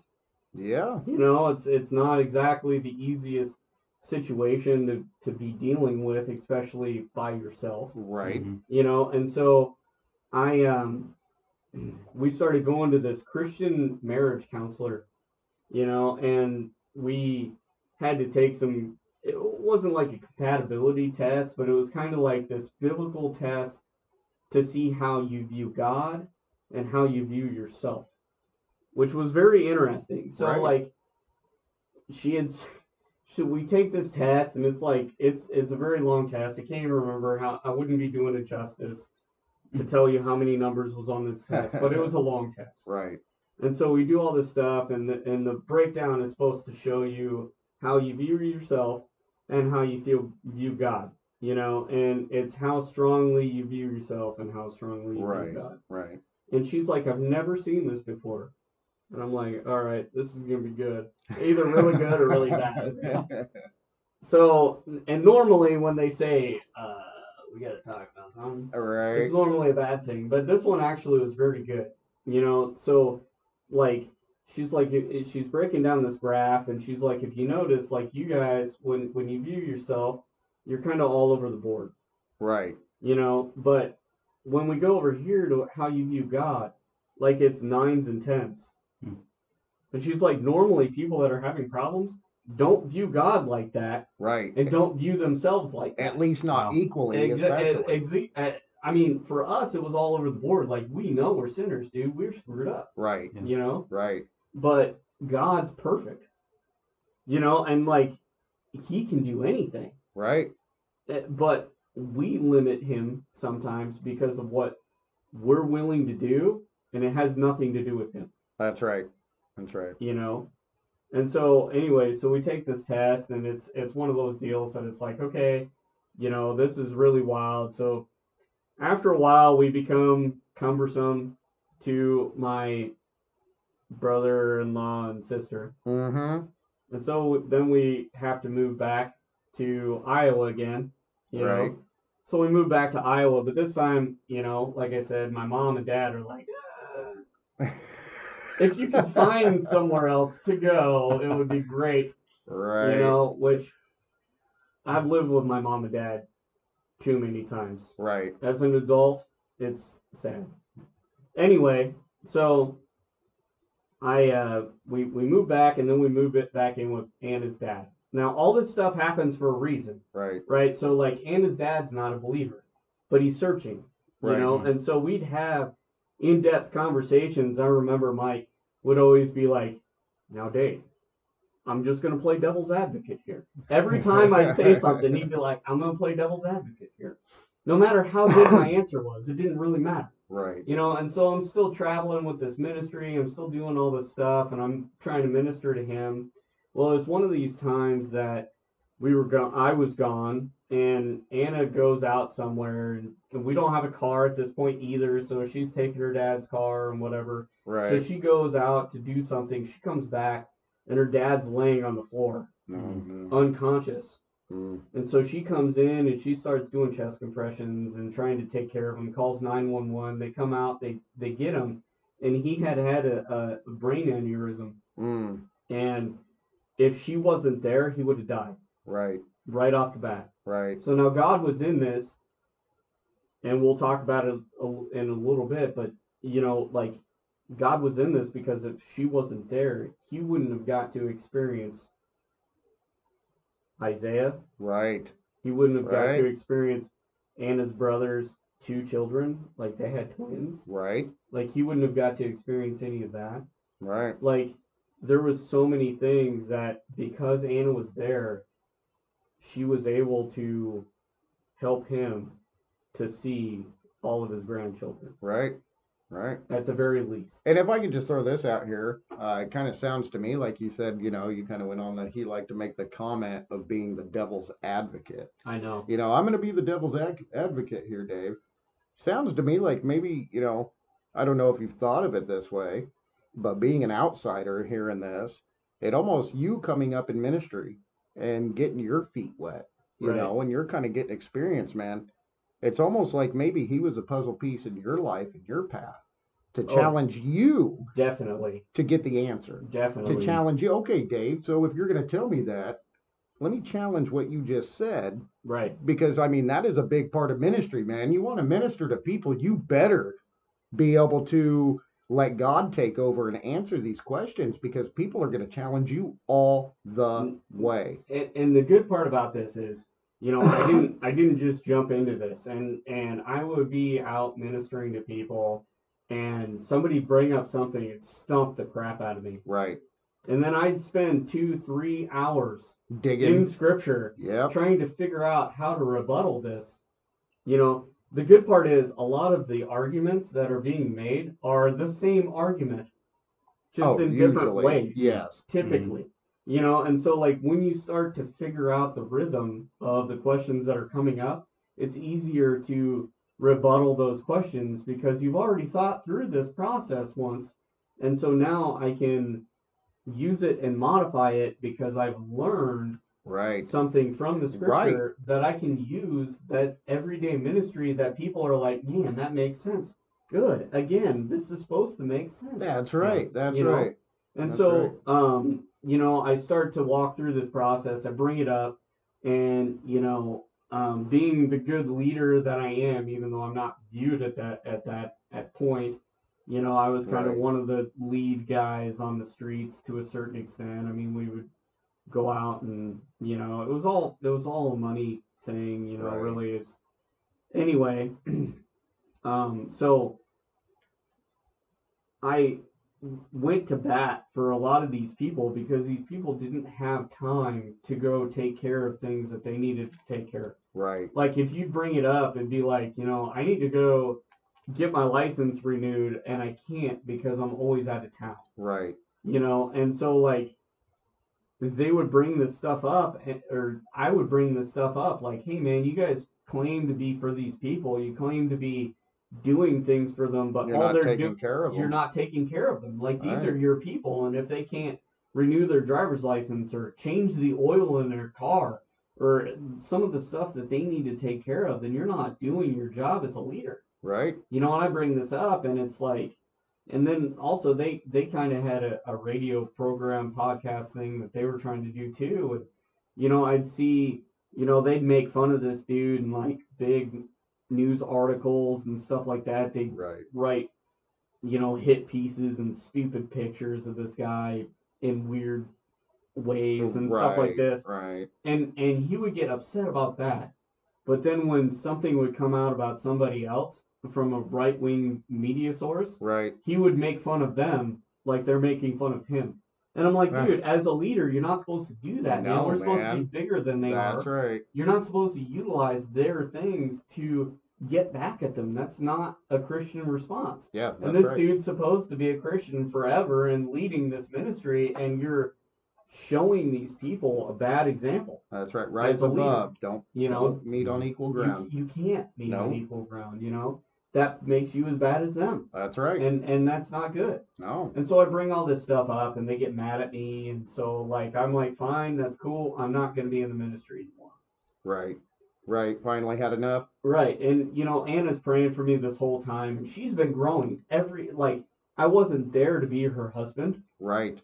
Yeah. You know, it's it's not exactly the easiest situation to, to be dealing with, especially by yourself Right. Mhm. you know and so i um we started going to this christian marriage counselor you know and we had to take some it wasn't like a compatibility test but it was kind of like this biblical test to see how you view god and how you view yourself which was very interesting so Right. like she had should we take this test and it's like it's it's a very long test i can't even remember how i wouldn't be doing it justice to tell you how many numbers was on this test but it was a long test Right. and so we do all this stuff and the, and the breakdown is supposed to show you how you view yourself and how you feel view god you know and it's how strongly you view yourself and how strongly you Right. view god Right. and she's like i've never seen this before and i'm like all right this is gonna be good either really good or really bad so, and normally when they say, uh, we gotta talk about something, right. it's normally a bad thing. But this one actually was very good. You know, so like she's like she's breaking down this graph, and she's like, if you notice, like you guys, when when you view yourself, you're kind of all over the board. Right. You know, but when we go over here to how you view God, like it's nines and tens. And she's like, normally people that are having problems don't view God like that Right. and don't view themselves like that. At least not Wow. equally. Exa- especially. exa- uh, I mean, for us, it was all over the board. Like, we know we're sinners, dude. We're screwed up, Right. You know? Right. But God's perfect, you know? And, like, He can do anything. Right. Uh, But we limit Him sometimes because of what we're willing to do, and it has nothing to do with Him. That's right. That's right. you know and so anyway so we take this test and it's it's one of those deals that it's like okay you know this is really wild so after a while we become cumbersome to my brother-in-law and sister Mm-hmm. and so then we have to move back to iowa again you Right. know so we moved back to iowa but this time you know like i said my mom and dad are like "Ah, if you could find somewhere else to go, it would be great. Right. You know, which I've lived with my mom and dad too many times. Right. As an adult, it's sad. Anyway, so I uh we we moved back and then we moved it back in with Anna's dad. Now all this stuff happens for a reason, Right. right? So like Anna's dad's not a believer, but he's searching, you Right. know, and so we'd have in-depth conversations. I remember Mike would always be like, "Now, Dave, I'm just gonna play devil's advocate here. Every time I'd say something, he'd be like, I'm gonna play devil's advocate here. No matter how good my answer was, it didn't really matter. Right. You know, and so I'm still traveling with this ministry. I'm still doing all this stuff, and I'm trying to minister to him. Well, it's one of these times that we were gone. I was gone, and Anna goes out somewhere, and we don't have a car at this point either. So she's taking her dad's car and whatever. Right. So she goes out to do something. She comes back, and her dad's laying on the floor, Mhm. unconscious. Mm. And so she comes in and she starts doing chest compressions and trying to take care of him. Calls 911. They come out. They they get him, and he had had a, a brain aneurysm. Mm. And if she wasn't there, he would have died Right. right off the bat. Right. So now God was in this, and we'll talk about it a- in a little bit. But you know, like God was in this because if she wasn't there, he wouldn't have got to experience Isaiah. Right. He wouldn't have got to experience Anna's brother's two children, like they had twins. Right. Like he wouldn't have got to experience any of that. Right. Like there was so many things that because Anna was there, she was able to help him to see all of his grandchildren Right. Right. at the very least. And if I could just throw this out here, uh, it kind of sounds to me like you said, you know, you kind of went on that he liked to make the comment of being the devil's advocate. I know. You know, I'm going to be the devil's ad- advocate here, Dave. Sounds to me like maybe, you know, I don't know if you've thought of it this way, but being an outsider here in this, it almost you coming up in ministry and getting your feet wet, you Right. know, and you're kind of getting experience, man. It's almost like maybe he was a puzzle piece in your life and your path to Oh. challenge you Definitely. to get the answer Definitely. to challenge you. Okay, Dave. So if you're going to tell me that, let me challenge what you just said Right. because I mean that is a big part of ministry, man. You want to minister to people, you better be able to let God take over and answer these questions because people are going to challenge you all the Mm. way. and, and the good part about this is you know i didn't i didn't just jump into this and and i would be out ministering to people and somebody bring up something it stumped the crap out of me. Right. and then i'd spend two three hours digging. in scripture yeah trying to figure out how to rebuttal this. You know the good part is a lot of the arguments that are being made are the same argument just Oh, in different ways Yes. Mm-hmm. typically you know and so like when you start to figure out the rhythm of the questions that are coming up it's easier to rebuttal those questions because you've already thought through this process once and so now i can use it and modify it because i've learned Right. something from the scripture that i can use that everyday ministry that people are like man that makes sense good again this is supposed to make sense That's right. That's You know, right. and That's so, right. um, you know, I start to walk through this process. I bring it up, and you know, um, being the good leader that I am, even though I'm not viewed at that at that at point, you know, I was kind of one of the lead guys on the streets to a certain extent. I mean, we would go out and you know, it was all it was all a money thing. You know, Right. really is. Anyway, um, so I went to bat for a lot of these people because these people didn't have time to go take care of things that they needed to take care of. Right. Like if you bring it up and be like, you know, I need to go get my license renewed and I can't because I'm always out of town. Right. You know, and so like they would bring this stuff up and, or I would bring this stuff up like, "Hey man, you guys claim to be for these people. You claim to be doing things for them, but You're all not they're taking doing care of them. you're not taking care of them. Like these Right. are your people, and if they can't renew their driver's license or change the oil in their car or some of the stuff that they need to take care of, then you're not doing your job as a leader. Right. You know, and I bring this up, and it's like, and then also they they kind of had a, a radio program podcast thing that they were trying to do too, and you know, I'd see, you know, they'd make fun of this dude and like big news articles and stuff like that. They'd Right. write, you know, hit pieces and stupid pictures of this guy in weird ways and stuff like Right, this. Right. And and he would get upset about that. But then when something would come out about somebody else from a right wing media source, Right. he would make fun of them like they're making fun of him. And I'm like, dude, as a leader, you're not supposed to do that, man. We're supposed to be bigger than they That's are. right. You're not supposed to utilize their things to get back at them. That's not a Christian response. Yeah, And this right. dude's supposed to be a Christian forever and leading this ministry, and you're showing these people a bad example. That's right. Rise leader, above. Don't You know, meet on equal ground. you can't meet on equal ground. You know, that makes you as bad as them, That's right. and and that's not good. no. And so I bring all this stuff up, and they get mad at me, and so like I'm like, fine, that's cool. I'm not going to be in the ministry anymore. Right. Right. Finally had enough. Right. And you know, Anna's praying for me this whole time and she's been growing every like I wasn't there to be her husband, Right.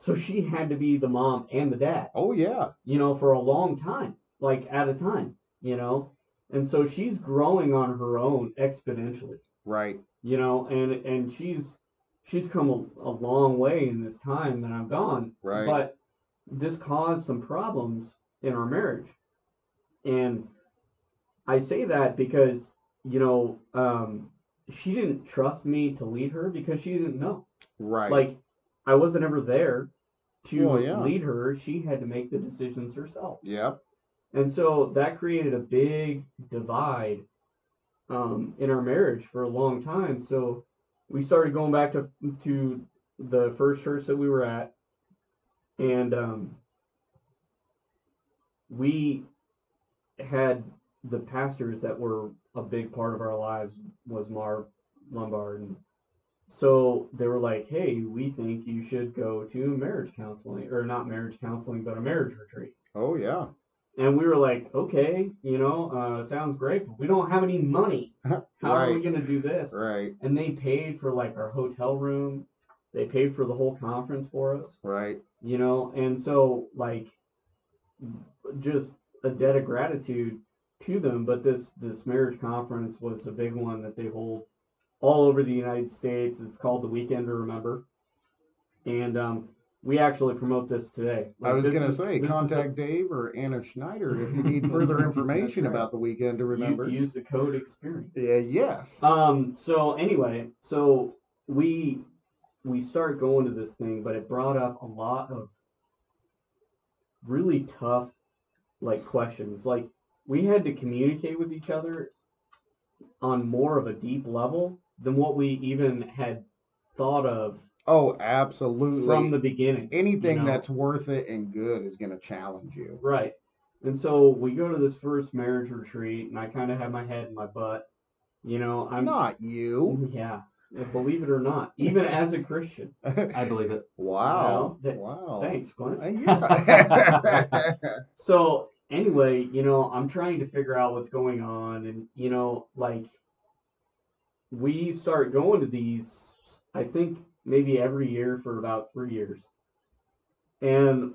so she had to be the mom and the dad, Oh yeah. you know, for a long time, like at a time, you know. And so she's growing on her own exponentially, Right. you know, and and she's she's come a, a long way in this time that I'm gone. Right. But this caused some problems in our marriage. And I say that because, you know, um, she didn't trust me to lead her because she didn't know. Right. Like, I wasn't ever there to Well, yeah. lead her. She had to make the decisions herself. Yep. And so that created a big divide um, in our marriage for a long time. So we started going back to to the first church that we were at, and um, we had the pastors that were a big part of our lives was Marv Lombard, and so they were like, "Hey, we think you should go to marriage counseling, or not marriage counseling, but a marriage retreat." Oh yeah. And we were like, okay, you know, uh, sounds great, but we don't have any money. How are we going to do this? Right. And they paid for like our hotel room. They paid for the whole conference for us, Right. you know, and so like just a debt of gratitude to them. But this this marriage conference was a big one that they hold all over the United States. It's called the Weekend to Remember, and um, we actually promote this today. I was gonna say, this is a- contact Dave or Anna Schneider if you need further information right. about the weekend to you- remember. use the code experience. yeah. Yes. Um. So anyway, so we we start going to this thing, but it brought up a lot of really tough like questions. Like we had to communicate with each other on more of a deep level than what we even had thought of Oh, absolutely. from the beginning. Anything you know? that's worth it and good is gonna challenge you. Right. And so we go to this first marriage retreat, and I kind of have my head in my butt. You know, I'm Not you. Yeah, believe it or not, even as a Christian. I believe it. wow. Well, th- wow. Thanks, Clint. yeah. So anyway, you know, I'm trying to figure out what's going on, and you know, like we start going to these. I think maybe every year for about three years, and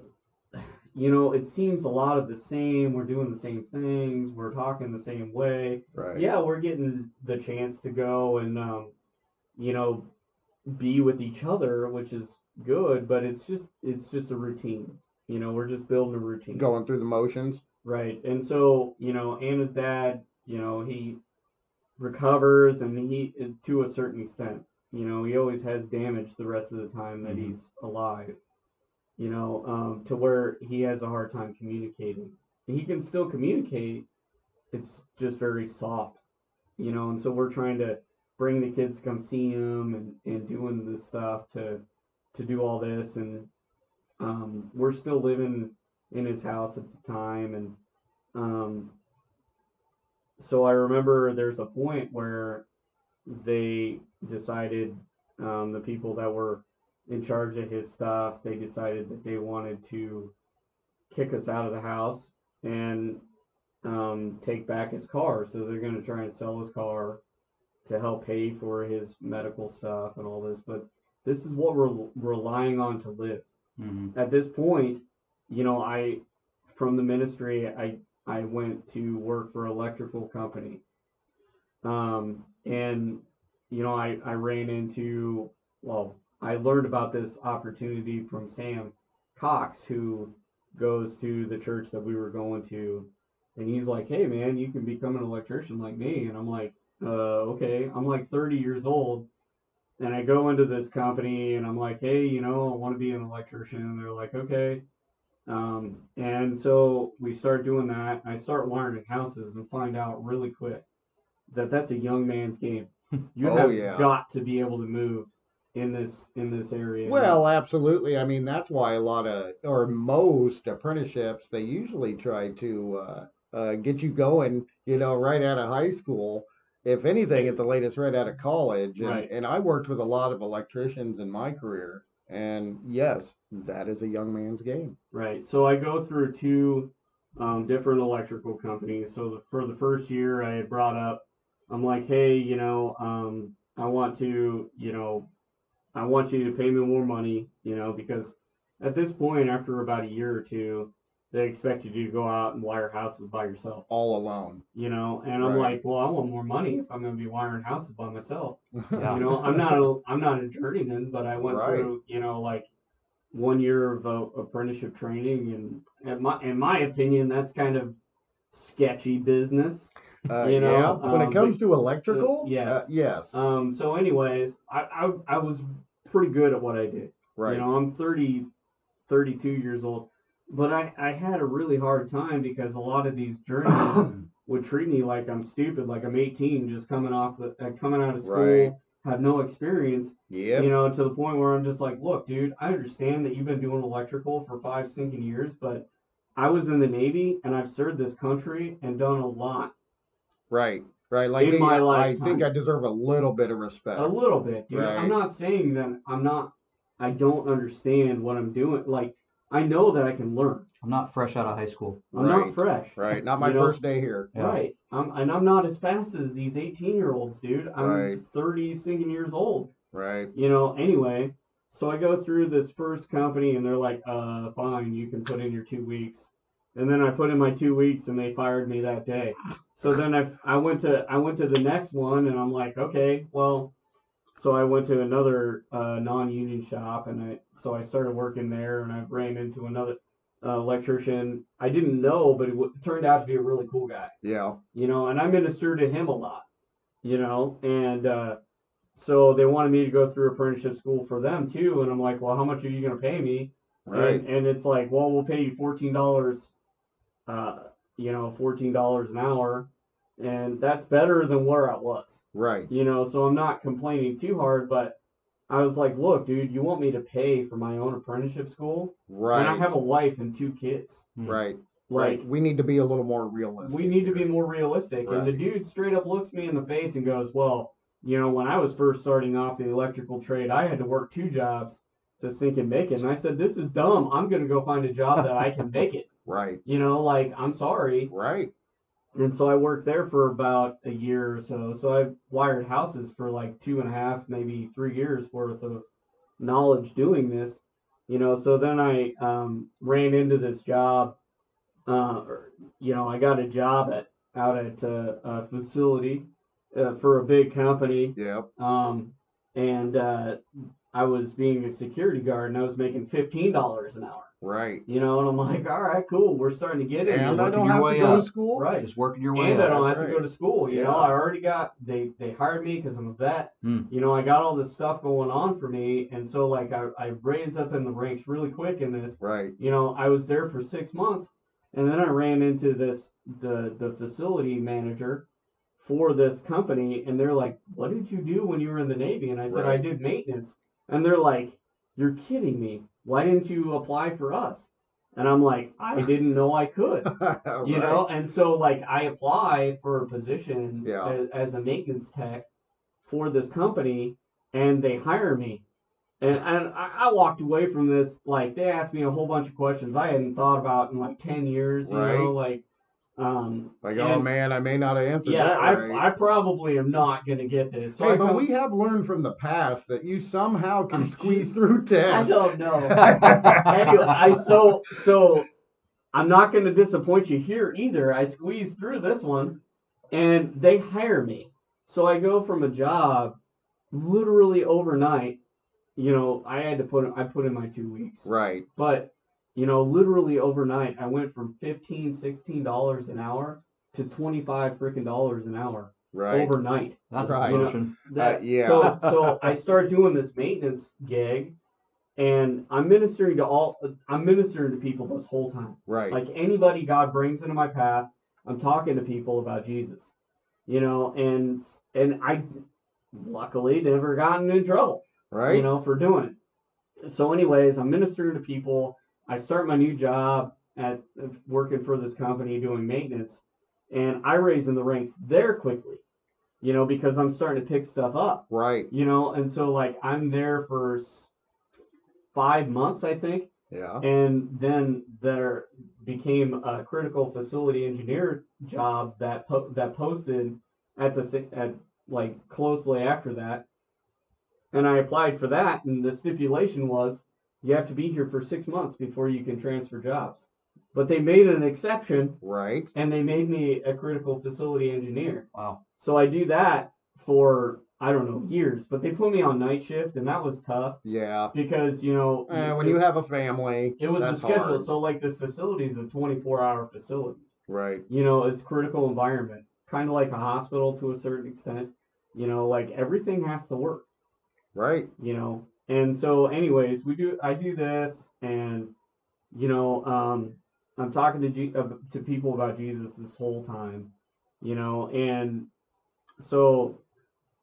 you know, it seems a lot of the same. We're doing the same things. We're talking the same way. right. yeah, we're getting the chance to go and um, you know be with each other, which is good. But it's just it's just a routine. You know, we're just building a routine. Going through the motions. Right. And so you know, Anna's dad, you know, he recovers and he to a certain extent. You know, he always has damage the rest of the time that Mhm. he's alive. You know, um, to where he has a hard time communicating. He can still communicate. It's just very soft. You know, and so we're trying to bring the kids to come see him and, and doing this stuff to to do all this and um, we're still living in his house at the time and um, so I remember there's a point where they decided um, the people that were in charge of his stuff they decided that they wanted to kick us out of the house and um, take back his car. So they're going to try and sell his car to help pay for his medical stuff and all this. But this is what we're relying on to live. Hmm at this point, you know, I from the ministry, I I went to work for an electrical company, um, and you know, I I ran into well, I learned about this opportunity from Sam Cox, who goes to the church that we were going to, and he's like, hey man, you can become an electrician like me, and I'm like, uh, okay, I'm like 30 years old. and I go into this company and I'm like, hey, you know, I want to be an electrician. And they're like, okay. Um, and so we start doing that. I start wiring houses and find out really quick that that's a young man's game. You Oh, have yeah. got to be able to move in this in this area. Well, absolutely. I mean, that's why a lot of, or most apprenticeships, they usually try to uh, uh, get you going, you know, right out of high school. If anything, at the latest, right out of college. And, Right. and I worked with a lot of electricians in my career. And yes, that is a young man's game. Right. So I go through two um, different electrical companies. So the, for the first year, I had brought up, I'm like, hey, you know, um, I want to, you know, I want you to pay me more money, you know, because at this point, after about a year or two, they expect you to go out and wire houses by yourself, All alone. you know. And I'm Right. like, well, I want more money if I'm going to be wiring houses by myself. Yeah. You know, I'm not a, I'm not a journeyman, but I went Right. through, you know, like one year of uh, apprenticeship training, and in my in my opinion, that's kind of sketchy business. Uh, You know, yeah. When um, it comes but- to electrical, yes. uh, yes, Um, so, anyways, I, I I was pretty good at what I did. right. You know, I'm 30, 32 years old, but I I had a really hard time because a lot of these journeymen would treat me like I'm stupid, like I'm 18, just coming off the uh, coming out of school, Right. have no experience. yep. You know, to the point where I'm just like, look, dude, I understand that you've been doing electrical for five stinking years, but I was in the Navy and I've served this country and done a lot, Right. Right. Like in my I think lifetime. I deserve a little bit of respect. a little bit, dude. Right. I'm not saying that I'm not, I don't understand what I'm doing. Like, I know that I can learn. I'm not fresh out of high school. I'm Right. not fresh. Right. Not my You know? first day here. Yeah. Right. I'm, and I'm not as fast as these 18 year olds, dude. I'm Right. 30 stinking years old. Right. you know, anyway, so I go through this first company and they're like, uh, fine, you can put in your two weeks. And then I put in my two weeks and they fired me that day. So then I, I went to I went to the next one and I'm like, okay, well, so I went to another uh, non-union shop and I so I started working there and I ran into another uh, electrician. I didn't know, but it w- turned out to be a really cool guy Yeah. you know, and I ministered to him a lot, you know, and uh, so they wanted me to go through apprenticeship school for them too, and I'm like, well, how much are you gonna pay me? Right. And, and it's like, well, we'll pay you fourteen dollars, uh, you know, fourteen dollars an hour, and that's better than where I was, Right. you know, so I'm not complaining too hard, but I was like, look, dude, you want me to pay for my own apprenticeship school, Right. and I have a wife and two kids, hmm. Right. like. right. We need to be a little more realistic. We need to be more realistic. Right. And the dude straight up looks me in the face and goes, Well, you know, when I was first starting off the electrical trade, I had to work two jobs to sink and make it. And I said, This is dumb. I'm going to go find a job that I can make it. Right. You know, like, I'm sorry. Right. And so I worked there for about a year or so. So I wired houses for like two and a half, maybe three years worth of knowledge doing this. You know, so then I um, ran into this job. Uh, or, you know, I got a job at out at uh, a facility uh, for a big company, Yep. um, and uh, I was being a security guard, and I was making fifteen dollars an hour. Right. You know, and I'm like, all right, cool, we're starting to get it. And I don't have to go up. to school. Right. Just working your way and I don't That's have to go to school. You know, I already got they they hired me because I'm a vet. Hmm. You know, I got all this stuff going on for me, and so like I I raised up in the ranks really quick in this. Right. You know, I was there for six months, and then I ran into this the the facility manager for this company, and they're like, "What did you do when you were in the Navy?" And I said, "I did maintenance." And they're like, "You're kidding me? Why didn't you apply for us?" And I'm like, "I didn't know I could." you know and so like i apply for a position Yeah. as, as a maintenance tech for this company and they hire me and, and I, I walked away from this like they asked me a whole bunch of questions i hadn't thought about in like 10 years you Right. know like um Like, oh man, I may not have answered yeah that I, right. I probably am not going to get this so hey, I but come- we have learned from the past that you somehow can squeeze through i don't know anyway, I so so I'm not going to disappoint you here either. I squeezed through this one, and they hire me. So I go from a job literally overnight. You know, I had to put I put in my two weeks, Right. but you know, literally overnight, I went from 15 16 dollars an hour to 25 freaking dollars an hour. Right. overnight. That's Right. a promotion. That, Uh, yeah. So so I start doing this maintenance gig, and I'm ministering to all. I'm ministering to people this whole time. right. Like anybody God brings into my path, I'm talking to people about Jesus. You know, and and I luckily never gotten in trouble. right. You know, for doing it. So, anyways, I'm ministering to people. I start my new job at working for this company doing maintenance, and I raise in the ranks there quickly. You know, because I'm starting to pick stuff up right. you know and so like i'm there for five months i think Yeah. and then there became a critical facility engineer job that po- that posted at the at like closely after that and i applied for that and the stipulation was you have to be here for six months before you can transfer jobs but they made an exception Right. and they made me a critical facility engineer Wow. so I do that for I don't know years, but they put me on night shift, and that was tough Yeah. because you know Uh, when you have a family, it was that's the schedule. hard. So like this facility is a 24-hour facility. Right. You know, it's critical environment, kind of like a hospital to a certain extent. You know, like everything has to work. Right. You know, and so anyways, we do. I do this, and you know, um, I'm talking to G- uh, to people about Jesus this whole time. You know, and so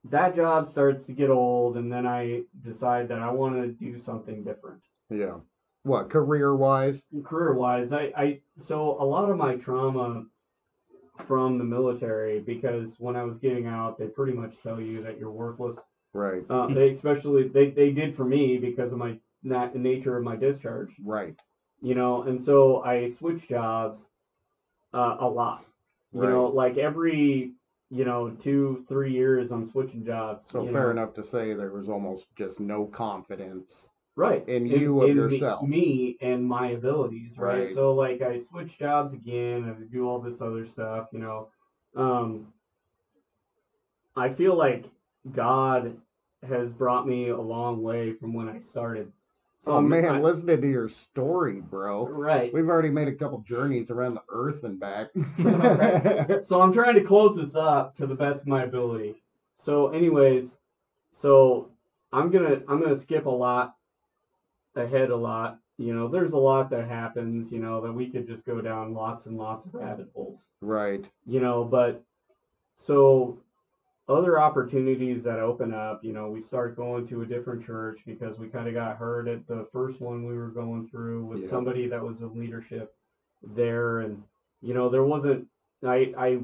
that job starts to get old and then i decide that i want to do something different Yeah. What career wise? career wise i i so a lot of my trauma from the military because when i was getting out they pretty much tell you that you're worthless Right. uh, they especially they, they did for me because of my nat- nature of my discharge Right. you know and so i switched jobs uh, a lot you know like every you know two three years i'm switching jobs So fair know. enough to say there was almost just no confidence. right in you of me- yourself. me, and my abilities right? Right. so like i switch jobs again and I do all this other stuff you know um i feel like god has brought me a long way from when i started oh I'm- man, I- listening to your story, bro. right We've already made a couple journeys around the earth and back. so I'm trying to close this up to the best of my ability. So, anyways, so I'm gonna I'm gonna skip a lot ahead a lot. You know, there's a lot that happens. You know that we could just go down lots and lots of rabbit holes. right. You know, but so other opportunities that open up. You know, we start going to a different church because we kind of got hurt at the first one we were going through with Yeah. somebody that was in leadership there, and you know there wasn't. I I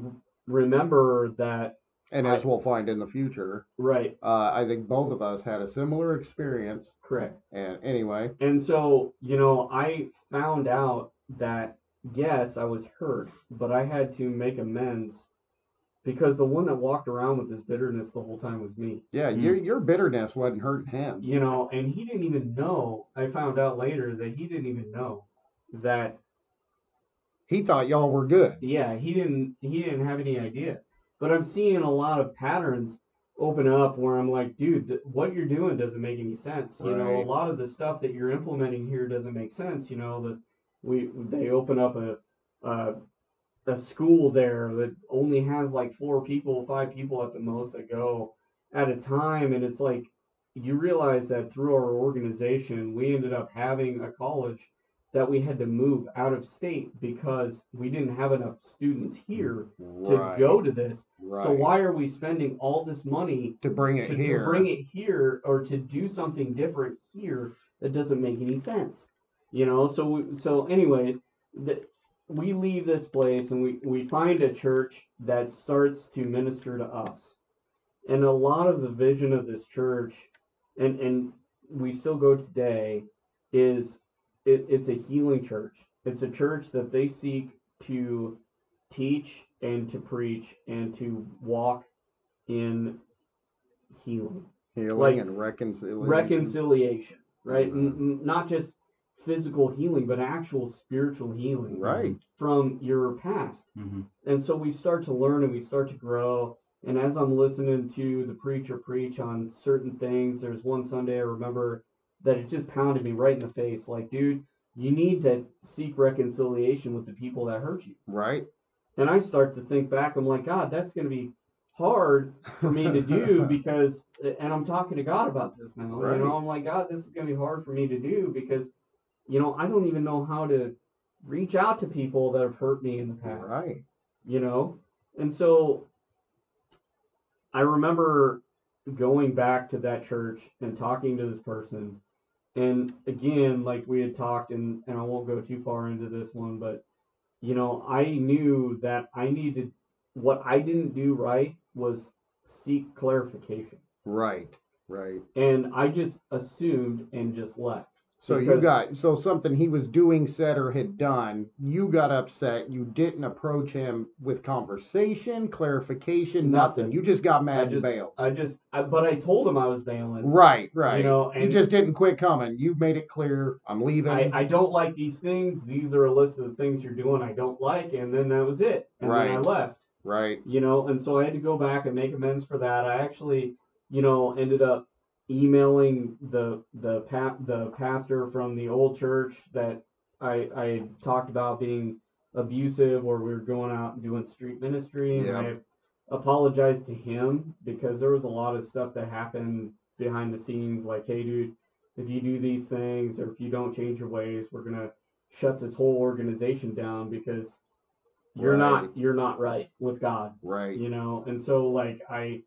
remember that And I- as we'll find in the future, right, uh, I think both of us had a similar experience. correct. And anyway, And so, you know, I found out that yes, I was hurt, but I had to make amends because the one that walked around with this bitterness the whole time was me. yeah, Hmm. your your bitterness wasn't hurting him. You know, and he didn't even know. I found out later that he didn't even know that He thought y'all were good. yeah, he didn't he didn't have any idea. But I'm seeing a lot of patterns open up where I'm like, dude, th- what you're doing doesn't make any sense. You know, a lot of the stuff that you're implementing here doesn't make sense. You know, this we they open up a a, a school there that only has like four people, five people at the most that go at a time, and it's like you realize that through our organization, we ended up having a college that we had to move out of state because we didn't have enough students here to go to this. Right. So why are we spending all this money to bring it to, here? to bring it here or to do something different here that doesn't make any sense? You know, so so anyways, the, we leave this place and we, we find a church that starts to minister to us. And a lot of the vision of this church and and we still go today is it, it's a healing church. It's a church that they seek to teach and to preach and to walk in healing, Healing like, and reconciliation. reconciliation, right? Mhm. N- n- not just physical healing, but actual spiritual healing Right. from your past. hmm And so we start to learn and we start to grow. And as I'm listening to the preacher preach on certain things, there's one Sunday I remember that it just pounded me right in the face. Like, dude, you need to seek reconciliation with the people that hurt you. Right. And I start to think back, I'm like, God, that's going to be hard for me to do because, and I'm talking to God about this now. Right. You know, I'm like, God, this is going to be hard for me to do because, you know, I don't even know how to reach out to people that have hurt me in the past. Right. You know, and so I remember going back to that church and talking to this person. And again, like we had talked, and, and I won't go too far into this one, but you know, I knew that I needed what I didn't do right was seek clarification. Right. Right. And I just assumed and just left. So you Because- got so something he was doing, said, or had done. You got upset. You didn't approach him with conversation, clarification, nothing. Nothing. You just got mad I and just, bailed. I just, I, but I told him I was bailing. Right. Right. You know, you just didn't quit coming. You made it clear. I'm leaving. I, I don't like these things. These are a list of the things you're doing I don't like, and then that was it. And then I Right. left. right. You know, and so I had to go back and make amends for that. I actually, you know, ended up emailing the the pa- the pastor from the old church that I I talked about being abusive or we were going out and doing street ministry and Yeah. I apologized to him because there was a lot of stuff that happened behind the scenes like hey dude if you do these things or if you don't change your ways we're going to shut this whole organization down because you're Right. not you're not right with God Right. you know and so like i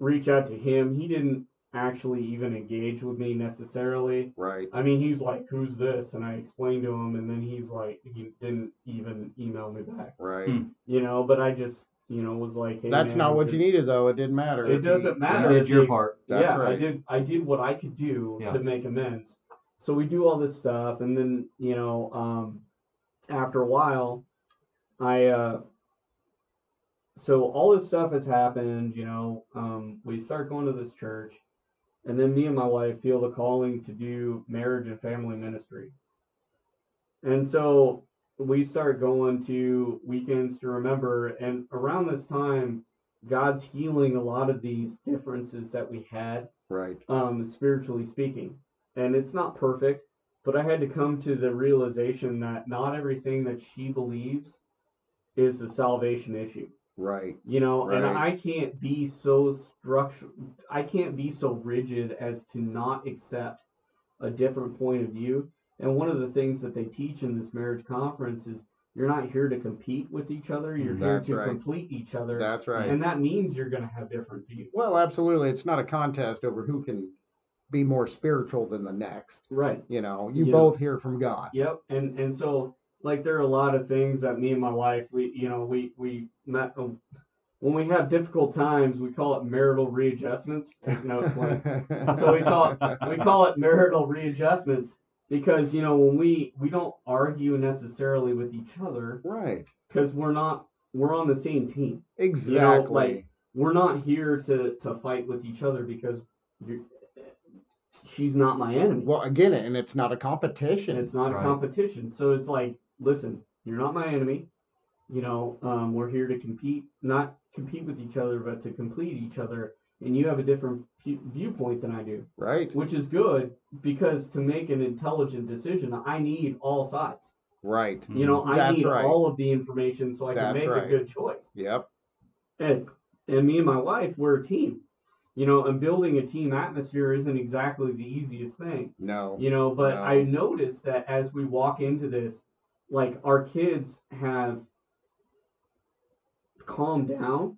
reach out to him he didn't actually even engage with me necessarily Right. i mean he's like who's this and i explained to him and then he's like he didn't even email me back Right. Hmm. you know but i just you know was like hey That's man, not what if you needed, though. It didn't matter. it doesn't matter You did your part. That's yeah i did i did what i could do Yeah. to make amends so we do all this stuff and then you know um after a while i uh so all this stuff has happened you know um we start going to this church and then me and my wife feel the calling to do marriage and family ministry and so we start going to weekends to remember and around this time god's healing a lot of these differences that we had Right. um, spiritually speaking. And it's not perfect, but I had to come to the realization that not everything that she believes is a salvation issue. Right. You know, and I can't be so structured, I can't be so rigid as to not accept a different point of view. And one of the things that they teach in this marriage conference is you're not here to compete with each other, you're here to right. complete each other. That's right. And that means you're going to have different views. well, absolutely. It's not a contest over who can be more spiritual than the next. right. You know, you both hear from God. Yep, and and so like there are a lot of things that me and my wife we you know we we met um, when we have difficult times we call it marital readjustments. Take note, Clint. So we call it we call it marital readjustments because you know when we we don't argue necessarily with each other right. because we're not we're on the same team. Exactly. like, We're not here to to fight with each other because you're, she's not my enemy. well, again, and it's not a competition. It's not Right. a competition. So it's like, listen, you're not my enemy. You know, um, we're here to compete, not compete with each other, but to complete each other. And you have a different pu- viewpoint than I do, right. which is good because to make an intelligent decision, I need all sides. Right. You know, I That's need right. all of the information so I can make right. a good choice. Yep. And and me and my wife, we're a team. You know, and building a team atmosphere isn't exactly the easiest thing. No. you know but No. i noticed that as we walk into this like our kids have calmed down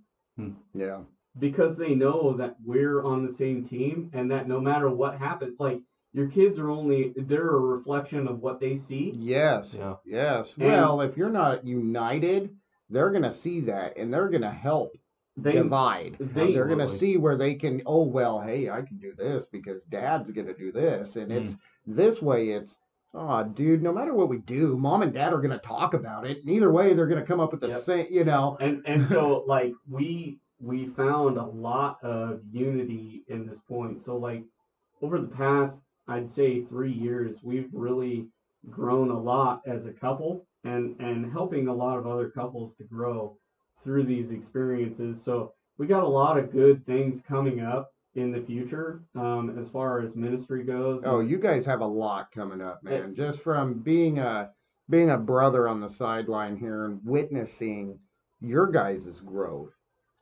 Yeah. because they know that we're on the same team and that no matter what happens like your kids are only they're a reflection of what they see Yes. Yeah. Yes. And- well, if you're not united, they're gonna see that, and they're gonna help they divide. they- They're gonna see where they can. Oh well, hey, I can do this because Dad's gonna do this, and Mm. it's this way. It's oh, dude. No matter what we do, Mom and Dad are gonna talk about it. And either way, they're gonna come up with the Yep. same. You know. and and so like we we found a lot of unity in this point so like over the past i'd say three years we've really grown a lot as a couple and and helping a lot of other couples to grow through these experiences so we got a lot of good things coming up in the future um, as far as ministry goes Oh, you guys have a lot coming up, man. Just from being a being a brother on the sideline here and witnessing your guys' growth.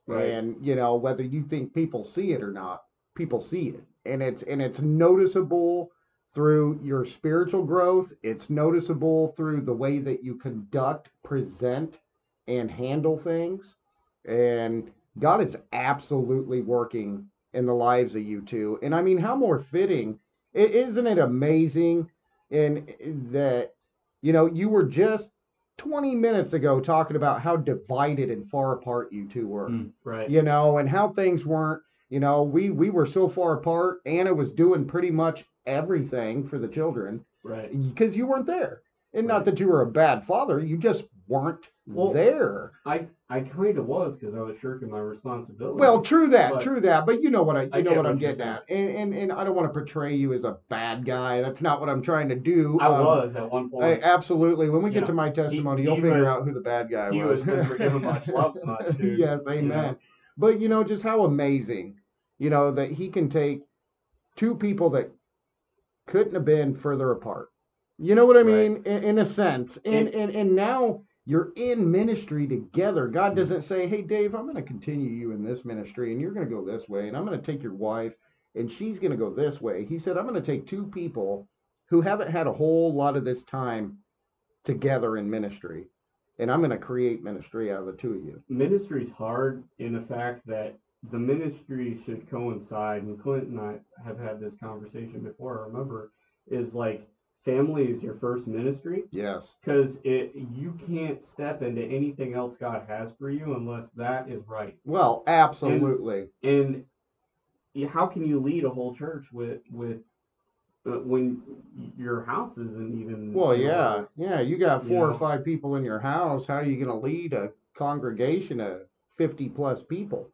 Right. And you know, whether you think people see it or not, people see it. And it's and it's noticeable through your spiritual growth, it's noticeable through the way that you conduct, present, and handle things. And God is absolutely working in the lives of you two. And I mean, how more fitting? Isn't it amazing? And that, you know, you were just 20 minutes ago talking about how divided and far apart you two were, Mm. Right. you know, and how things weren't, you know, we, we were so far apart. Anna was doing pretty much everything for the children Right. because you weren't there. And not that you were a bad father, you just weren't Well, there. I I kind of was because I was shirking my responsibility. Well, true that, true that. But you know what I, you I know what I'm getting at, and, and and I don't want to portray you as a bad guy. That's not what I'm trying to do. I Um, was at one I- point. absolutely. When we You get know, to my testimony, he you'll figure was- out who the bad guy he was. was forgiven much, loves much, dude. yes, You amen. know? But you know, just how amazing, you know, that he can take two people that couldn't have been further apart. You know what I Right. mean? In, in a sense. And, And- and and now you're in ministry together. God hmm. doesn't say, "Hey, Dave, I'm going to continue you in this ministry, and you're going to go this way, and I'm going to take your wife, and she's going to go this way." He said, "I'm going to take two people who haven't had a whole lot of this time together in ministry, and I'm going to create ministry out of the two of you." Ministry's hard in the fact that the ministry should coincide, and Clint and I have had this conversation before. I remember is like family is your first ministry Yes. because it you can't step into anything else God has for you unless that is right. Well, absolutely. And y- how can you lead a whole church with with uh, when your house isn't even? Well, you know, yeah, yeah. You got you four know. or five people in your house. How are you going to lead a congregation of fifty plus people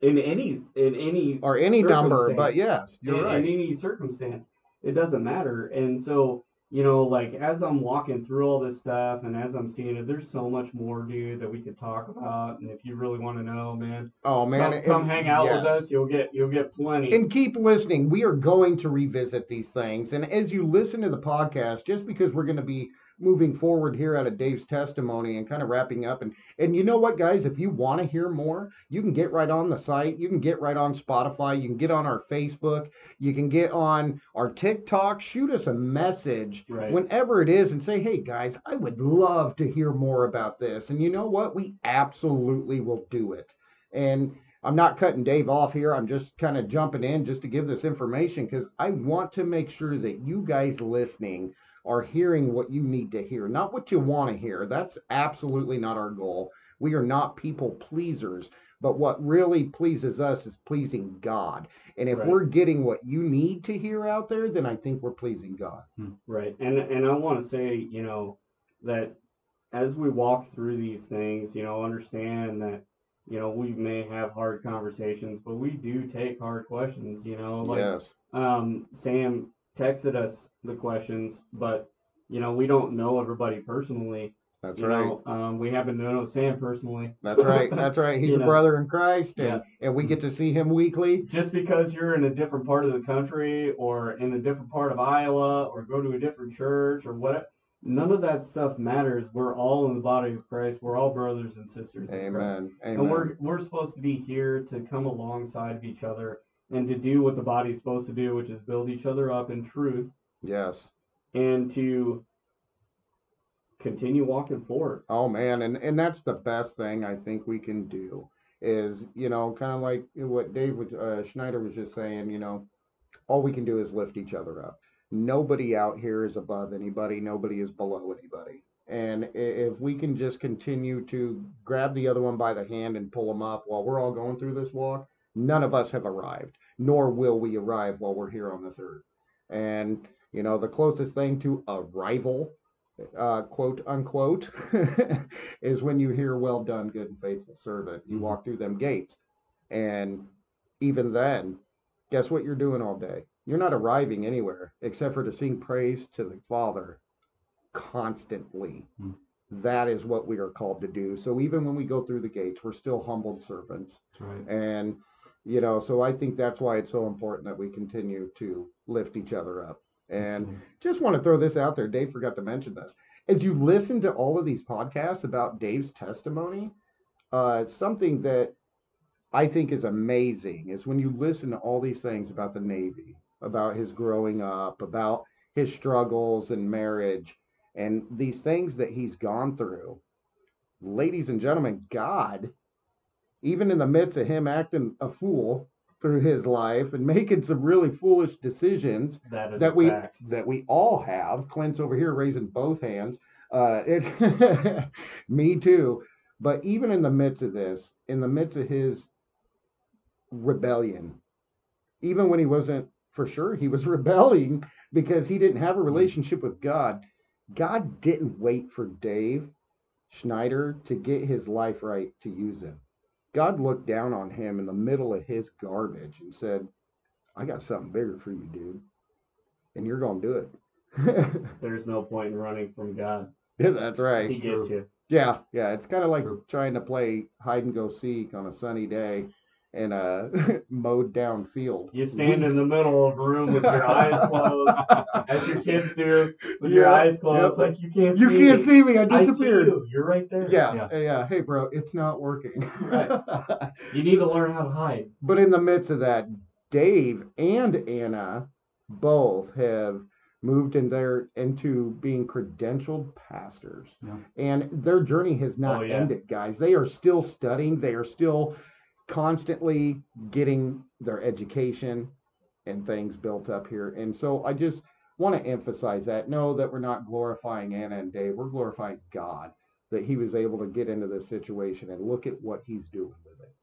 in any in any or any number? But yes, you're in, right. in any circumstance, it doesn't matter. And so, you know, like as I'm walking through all this stuff and as I'm seeing it, there's so much more, dude, that we could talk about. And if you really want to know, man, oh man, come, come hang out with us. You'll get you'll get plenty. And keep listening. We are going to revisit these things. And as you listen to the podcast, just because we're going to be moving forward here out of Dave's testimony and kind of wrapping up and and you know what guys, if you want to hear more, you can get right on the site. You can get right on Spotify, you can get on our Facebook, you can get on our TikTok, shoot us a message right. whenever it is and say, "Hey guys, I would love to hear more about this." And you know what? We absolutely will do it. And I'm not cutting Dave off here. I'm just kind of jumping in just to give this information because I want to make sure that you guys listening are hearing what you need to hear, not what you want to hear. That's absolutely not our goal. We are not people pleasers, but what really pleases us is pleasing God. And if Right. we're getting what you need to hear out there, then I think we're pleasing God. Right. And and I want to say, you know, that as we walk through these things, you know, understand that, you know, we may have hard conversations, but we do take hard questions, you know, like yes. um Sam texted us the questions, but you know, we don't know everybody personally. That's you right. know, um we happen to know Sam personally. That's right. That's right. He's a know. brother in Christ, and, Yeah. and we get to see him weekly. just because you're in a different part of the country or in a different part of Iowa or go to a different church or what none of that stuff matters. We're all in the body of Christ. We're all brothers and sisters in Christ. Amen. Amen. And we're we're supposed to be here to come alongside of each other and to do what the body's supposed to do, which is build each other up in truth yes. and to continue walking forward. Oh man, and and that's the best thing I think we can do is you know kind of like what Dave was, uh, Schneider was just saying. You know, all we can do is lift each other up. Nobody out here is above anybody. Nobody is below anybody. And if we can just continue to grab the other one by the hand and pull them up while we're all going through this walk, none of us have arrived, nor will we arrive while we're here on this earth. And you know, the closest thing to arrival uh, quote unquote, is when you hear, well done, good and faithful servant. You Mhm. walk through them gates. And even then, guess what you're doing all day? You're not arriving anywhere except for to sing praise to the Father constantly. Mm. That is what we are called to do. So even when we go through the gates, we're still humbled servants. Right. And, you know, so I think that's why it's so important that we continue to lift each other up. And just want to throw this out there. Dave forgot to mention this. As you listen to all of these podcasts about Dave's testimony, uh, something that I think is amazing is when you listen to all these things about the Navy, about his growing up, about his struggles and marriage, and these things that he's gone through. Ladies and gentlemen, God, even in the midst of him acting a fool through his life and making some really foolish decisions That is that we fact. that we all have. Clint's over here raising both hands. Uh, it, me too. But even in the midst of this, in the midst of his rebellion, even when he wasn't for sure, he was rebelling because he didn't have a relationship with God. God didn't wait for Dave Schneider to get his life right to use him. God looked down on him in the middle of his garbage and said, I got something bigger for you, dude. And you're going to do it. There's no point in running from God. yeah, that's right. He gets you. Yeah, yeah. It's kind of like True. trying to play hide and go seek on a sunny day in a mowed down field. You stand We- in the middle of a room with your eyes closed, as your kids do, with your eyes closed, yep. like you can't see me. You see can't me. see me. I disappeared. I see you. You're right there. Yeah, Yeah. yeah, Hey, bro, it's not working. Right. You need to learn how to hide. But in the midst of that, Dave and Anna both have moved in there into being credentialed pastors. Yeah. And their journey has not Oh, yeah. ended, guys. They are still studying, they are still constantly getting their education and things built up here. And so I just want to emphasize that. Know that we're not glorifying Anna and Dave, we're glorifying God that he was able to get into this situation and look at what he's doing with it.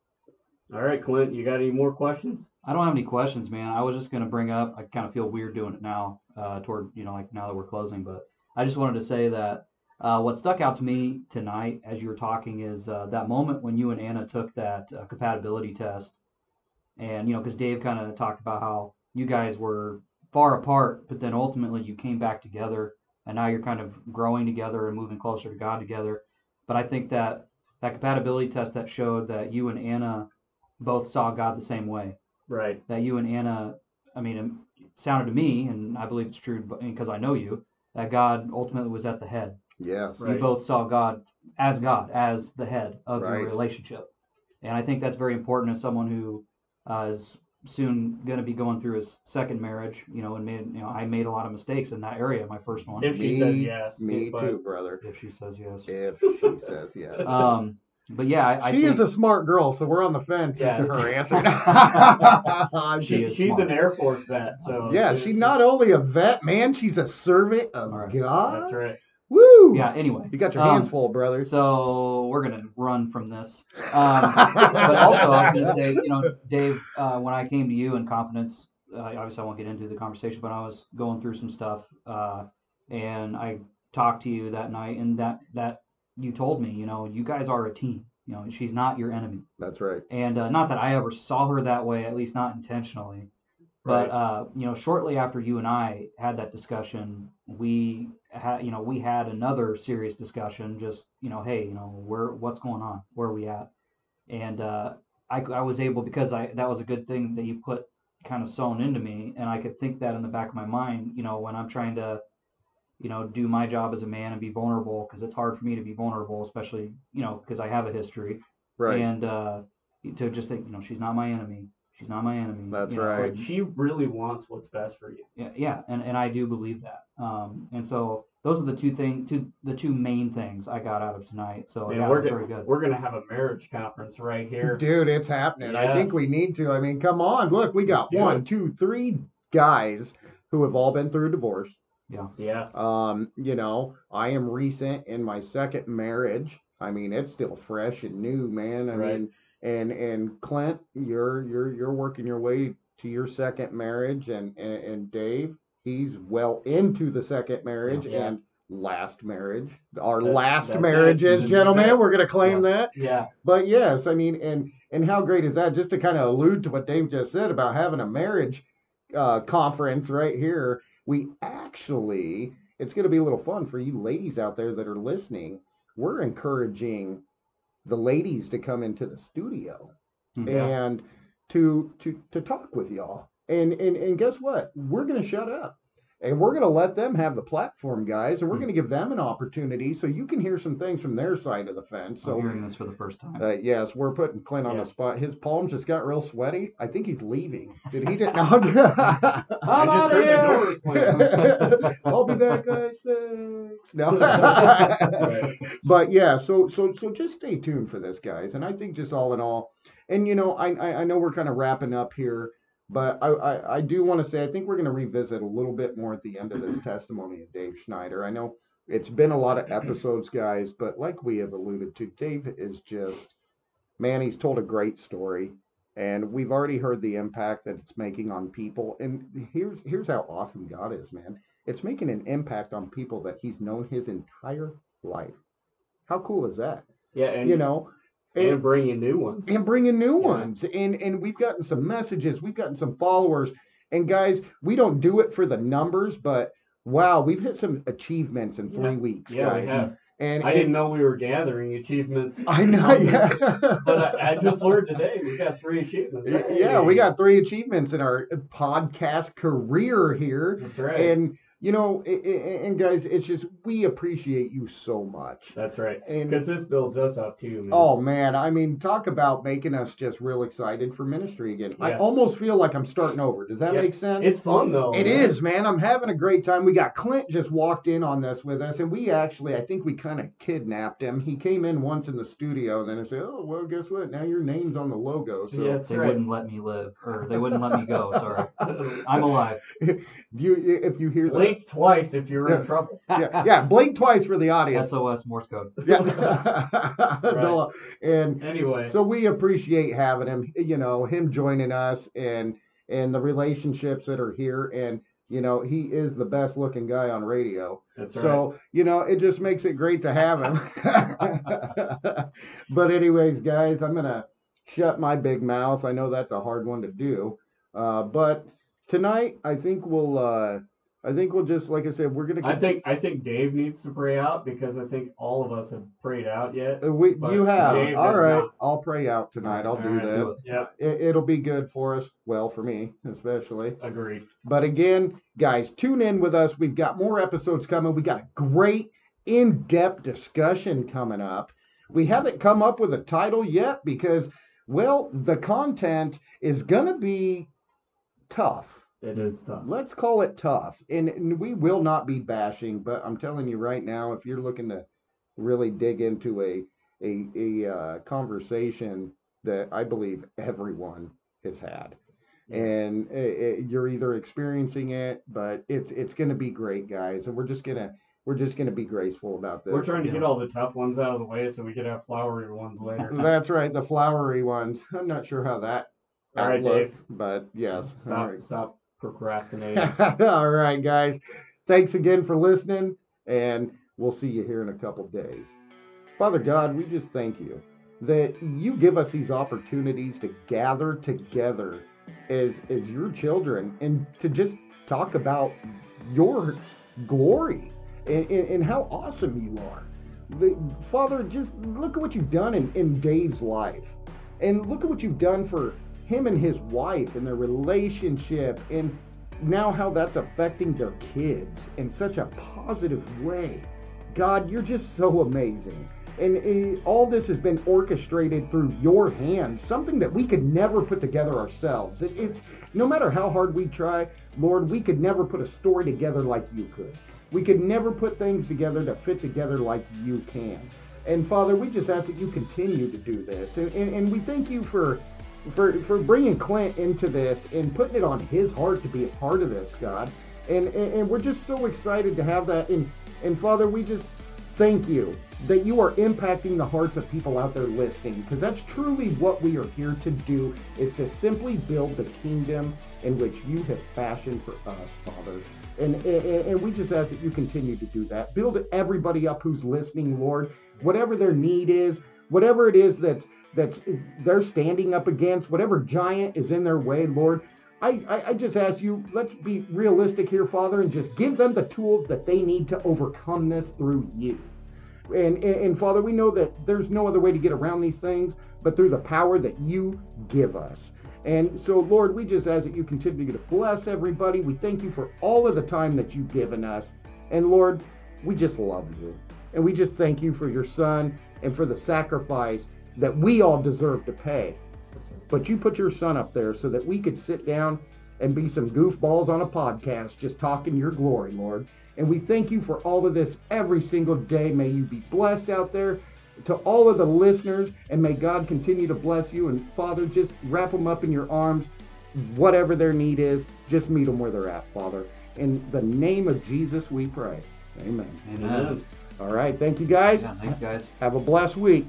All right, Clint, you got any more questions? I don't have any questions, man. I was just gonna bring up. I kind of feel weird doing it now, uh, toward you know, like now that we're closing. But I just wanted to say that uh, what stuck out to me tonight, as you were talking, is uh, that moment when you and Anna took that uh, compatibility test, and you know, because Dave kind of talked about how you guys were far apart, but then ultimately you came back together, and now you're kind of growing together and moving closer to God together. But I think that that compatibility test that showed that you and Anna both saw God the same way Right. that you and Anna, I mean, it sounded to me, and I believe it's true because I know you, that God ultimately was at the head. Yes. Right. You both saw God as God, as the head of Right. your relationship. And I think that's very important as someone who uh, is soon going to be going through his second marriage, you know, and made, you know, I made a lot of mistakes in that area, my first one. If she Me- says yes. Me but too, brother. if she says yes. If she says yes. Um, but yeah, I, I she think, is a smart girl, so we're on the fence Yeah. as to her answer. She She, is she's smart. an Air Force vet, so yeah, she's not only a vet, man. She's a servant of All right. God. That's right. Woo! yeah. Anyway, You got your Um, hands full, brother. So we're gonna run from this. Um, but also, I was gonna say, you know, Dave, uh, when I came to you in confidence, uh, obviously I won't get into the conversation, but I was going through some stuff, uh, and I talked to you that night, and that that you told me, you know, you guys are a team. You know, she's not your enemy, That's right. and uh, not that I ever saw her that way, at least not intentionally. But Right. uh, you know, shortly after you and I had that discussion, we had, you know, we had another serious discussion. Just, you know, hey, you know, where, what's going on? Where are we at? And uh, I, I was able because I that was a good thing that you put kind of sewn into me, and I could think that in the back of my mind, you know, when I'm trying to, you know, do my job as a man and be vulnerable, because it's hard for me to be vulnerable, especially, you know, because I have a history Right. and uh, to just think, you know, she's not my enemy. She's not my enemy. That's you know, right. But she really wants what's best for you. Yeah, yeah, and, and I do believe that. Um, and so those are the two thing, two the two main things I got out of tonight. So Man, yeah, we're, it was go- very good. we're gonna have a marriage conference right here. Dude, it's happening. I think we need to. I mean, come on. Look, we got Let's one, it. two, three guys who have all been through a divorce. Yeah. Yes. Um, you know, I am recent in my second marriage. I mean, it's still fresh and new, man. I Right. mean, and and Clint, you're you're you're working your way to your second marriage, and and, and Dave, he's well into the second marriage Yeah. and last marriage. Our That's- last that's marriages, is gentlemen. We're gonna claim Yes. that. yeah. But yes, I mean, and and how great is that? Just to kind of allude to what Dave just said about having a marriage uh, conference right here, we actually, it's going to be a little fun for you ladies out there that are listening. We're encouraging the ladies to come into the studio. Hmm. Yeah. and to to to talk with y'all. And and and guess what? We're going to shut up. And we're going to let them have the platform, guys, and we're Hmm. going to give them an opportunity so you can hear some things from their side of the fence. I'm So, hearing this for the first time. uh, yes, we're putting Clint on Yeah. the spot. His palms just got real sweaty. I think he's leaving. Did he? Did, no, I'm I'm just heard the here. I'll be back, guys. Thanks. No. Right. But yeah, so so so just stay tuned for this, guys. And I think just all in all, and you know, I I, I know we're kind of wrapping up here, but I I, I do want to say I think we're going to revisit a little bit more at the end of this testimony of Dave Schneider. I know it's been a lot of episodes, guys, but like we have alluded to, Dave is just man. He's told a great story. And we've already heard the impact that it's making on people. And here's here's how awesome God is, man. It's making an impact on people that he's known his entire life. How cool is that? Yeah, and you know, and bringing new ones. and bringing new Yeah. ones. And and we've gotten some messages, we've gotten some followers. And guys, we don't do it for the numbers, but wow, we've hit some achievements in three Yeah. weeks, Yeah, guys. we have. And, I and- didn't know we were gathering achievements. I know, numbers, yeah. But I, I just learned today we got three achievements. Yeah, we got three achievements in our podcast career here. That's right. And you know, i- i- and guys, it's just we appreciate you so much. That's right. Because this builds us up too, man. oh man, I mean, talk about making us just real excited for ministry again. I almost feel like I'm starting over. Does that Yeah, make sense? It's fun though. It man. is, man. I'm having a great time. We got Clint just walked in on this with us, and we actually, I think we kind of kidnapped him. He came in once in the studio, and then I said, "Oh, well, guess what? Now your name's on the logo." So Yeah, that's they right. wouldn't let me live, or they wouldn't let me go. Sorry, I'm alive. you, if you hear that, Blink twice if you're Yeah. in trouble. yeah, yeah, blink twice for the audience. SOS Morse code. Yeah, Dolo. and Anyway, so we appreciate having him. You know, him joining us, and and the relationships that are here, and you know, he is the best looking guy on radio. that's right. So, you know, it just makes it great to have him. but, anyways, guys, I'm going to shut my big mouth. I know that's a hard one to do. Uh, but tonight, I think we'll, uh, I think we'll just, like I said, we're going to. I think I think Dave needs to pray out because I think all of us have prayed out yet. Uh, we, you have. Dave All right. not. I'll pray out tonight. I'll All do right, that. Yeah, It, it'll be good for us. Well, for me, especially. agreed. But again, guys, tune in with us. We've got more episodes coming. We got a great in-depth discussion coming up. We haven't come up with a title yet because, well, the content is going to be tough. It is tough. Let's call it tough. And, and we will not be bashing, but I'm telling you right now, if you're looking to really dig into a a, a uh, conversation that I believe everyone has had, and uh, uh, you're either experiencing it, but it's it's going to be great, guys, and we're just gonna we're just gonna be graceful about this. We're trying to get all the tough ones out of the way so we could have flowery ones later. That's right, the flowery ones. I'm not sure how that. All right, outlook, Dave. But yes. all Stop right. stop procrastinating. All right, guys. Thanks again for listening, and we'll see you here in a couple days. Father God, we just thank you that you give us these opportunities to gather together as as your children and to just talk about your glory and, and, and how awesome you are. The, Father, just look at what you've done in, in Dave's life. And look at what you've done for him and his wife and their relationship and now how that's affecting their kids in such a positive way. God, you're just so amazing. And uh, all this has been orchestrated through your hands, something that we could never put together ourselves. It, it's no matter how hard we try, Lord, we could never put a story together like you could. We could never put things together to fit together like you can. And Father, we just ask that you continue to do this. And, and, and we thank you for, for, for bringing Clint into this and putting it on his heart to be a part of this, God. And, and, and we're just so excited to have that. And, and Father, we just thank you that you are impacting the hearts of people out there listening because that's truly what we are here to do is to simply build the kingdom in which you have fashioned for us father and, and and we just ask that you continue to do that build everybody up who's listening lord whatever their need is whatever it is that's that's they're standing up against whatever giant is in their way lord I, I, I just ask you, let's be realistic here, Father, and just give them the tools that they need to overcome this through you. And, and, and Father, we know that there's no other way to get around these things but through the power that you give us. And so, Lord, we just ask that you continue to bless everybody. We thank you for all of the time that you've given us. And Lord, we just love you. And we just thank you for your son and for the sacrifice that we all deserve to pay. But you put your son up there so that we could sit down and be some goofballs on a podcast just talking your glory, Lord. And we thank you for all of this every single day. May you be blessed out there to all of the listeners, and may God continue to bless you. And Father, just wrap them up in your arms, whatever their need is, just meet them where they're at, Father. In the name of Jesus, we pray. Amen. Amen. All right. Thank you, guys. Yeah, thanks, guys. Have a blessed week.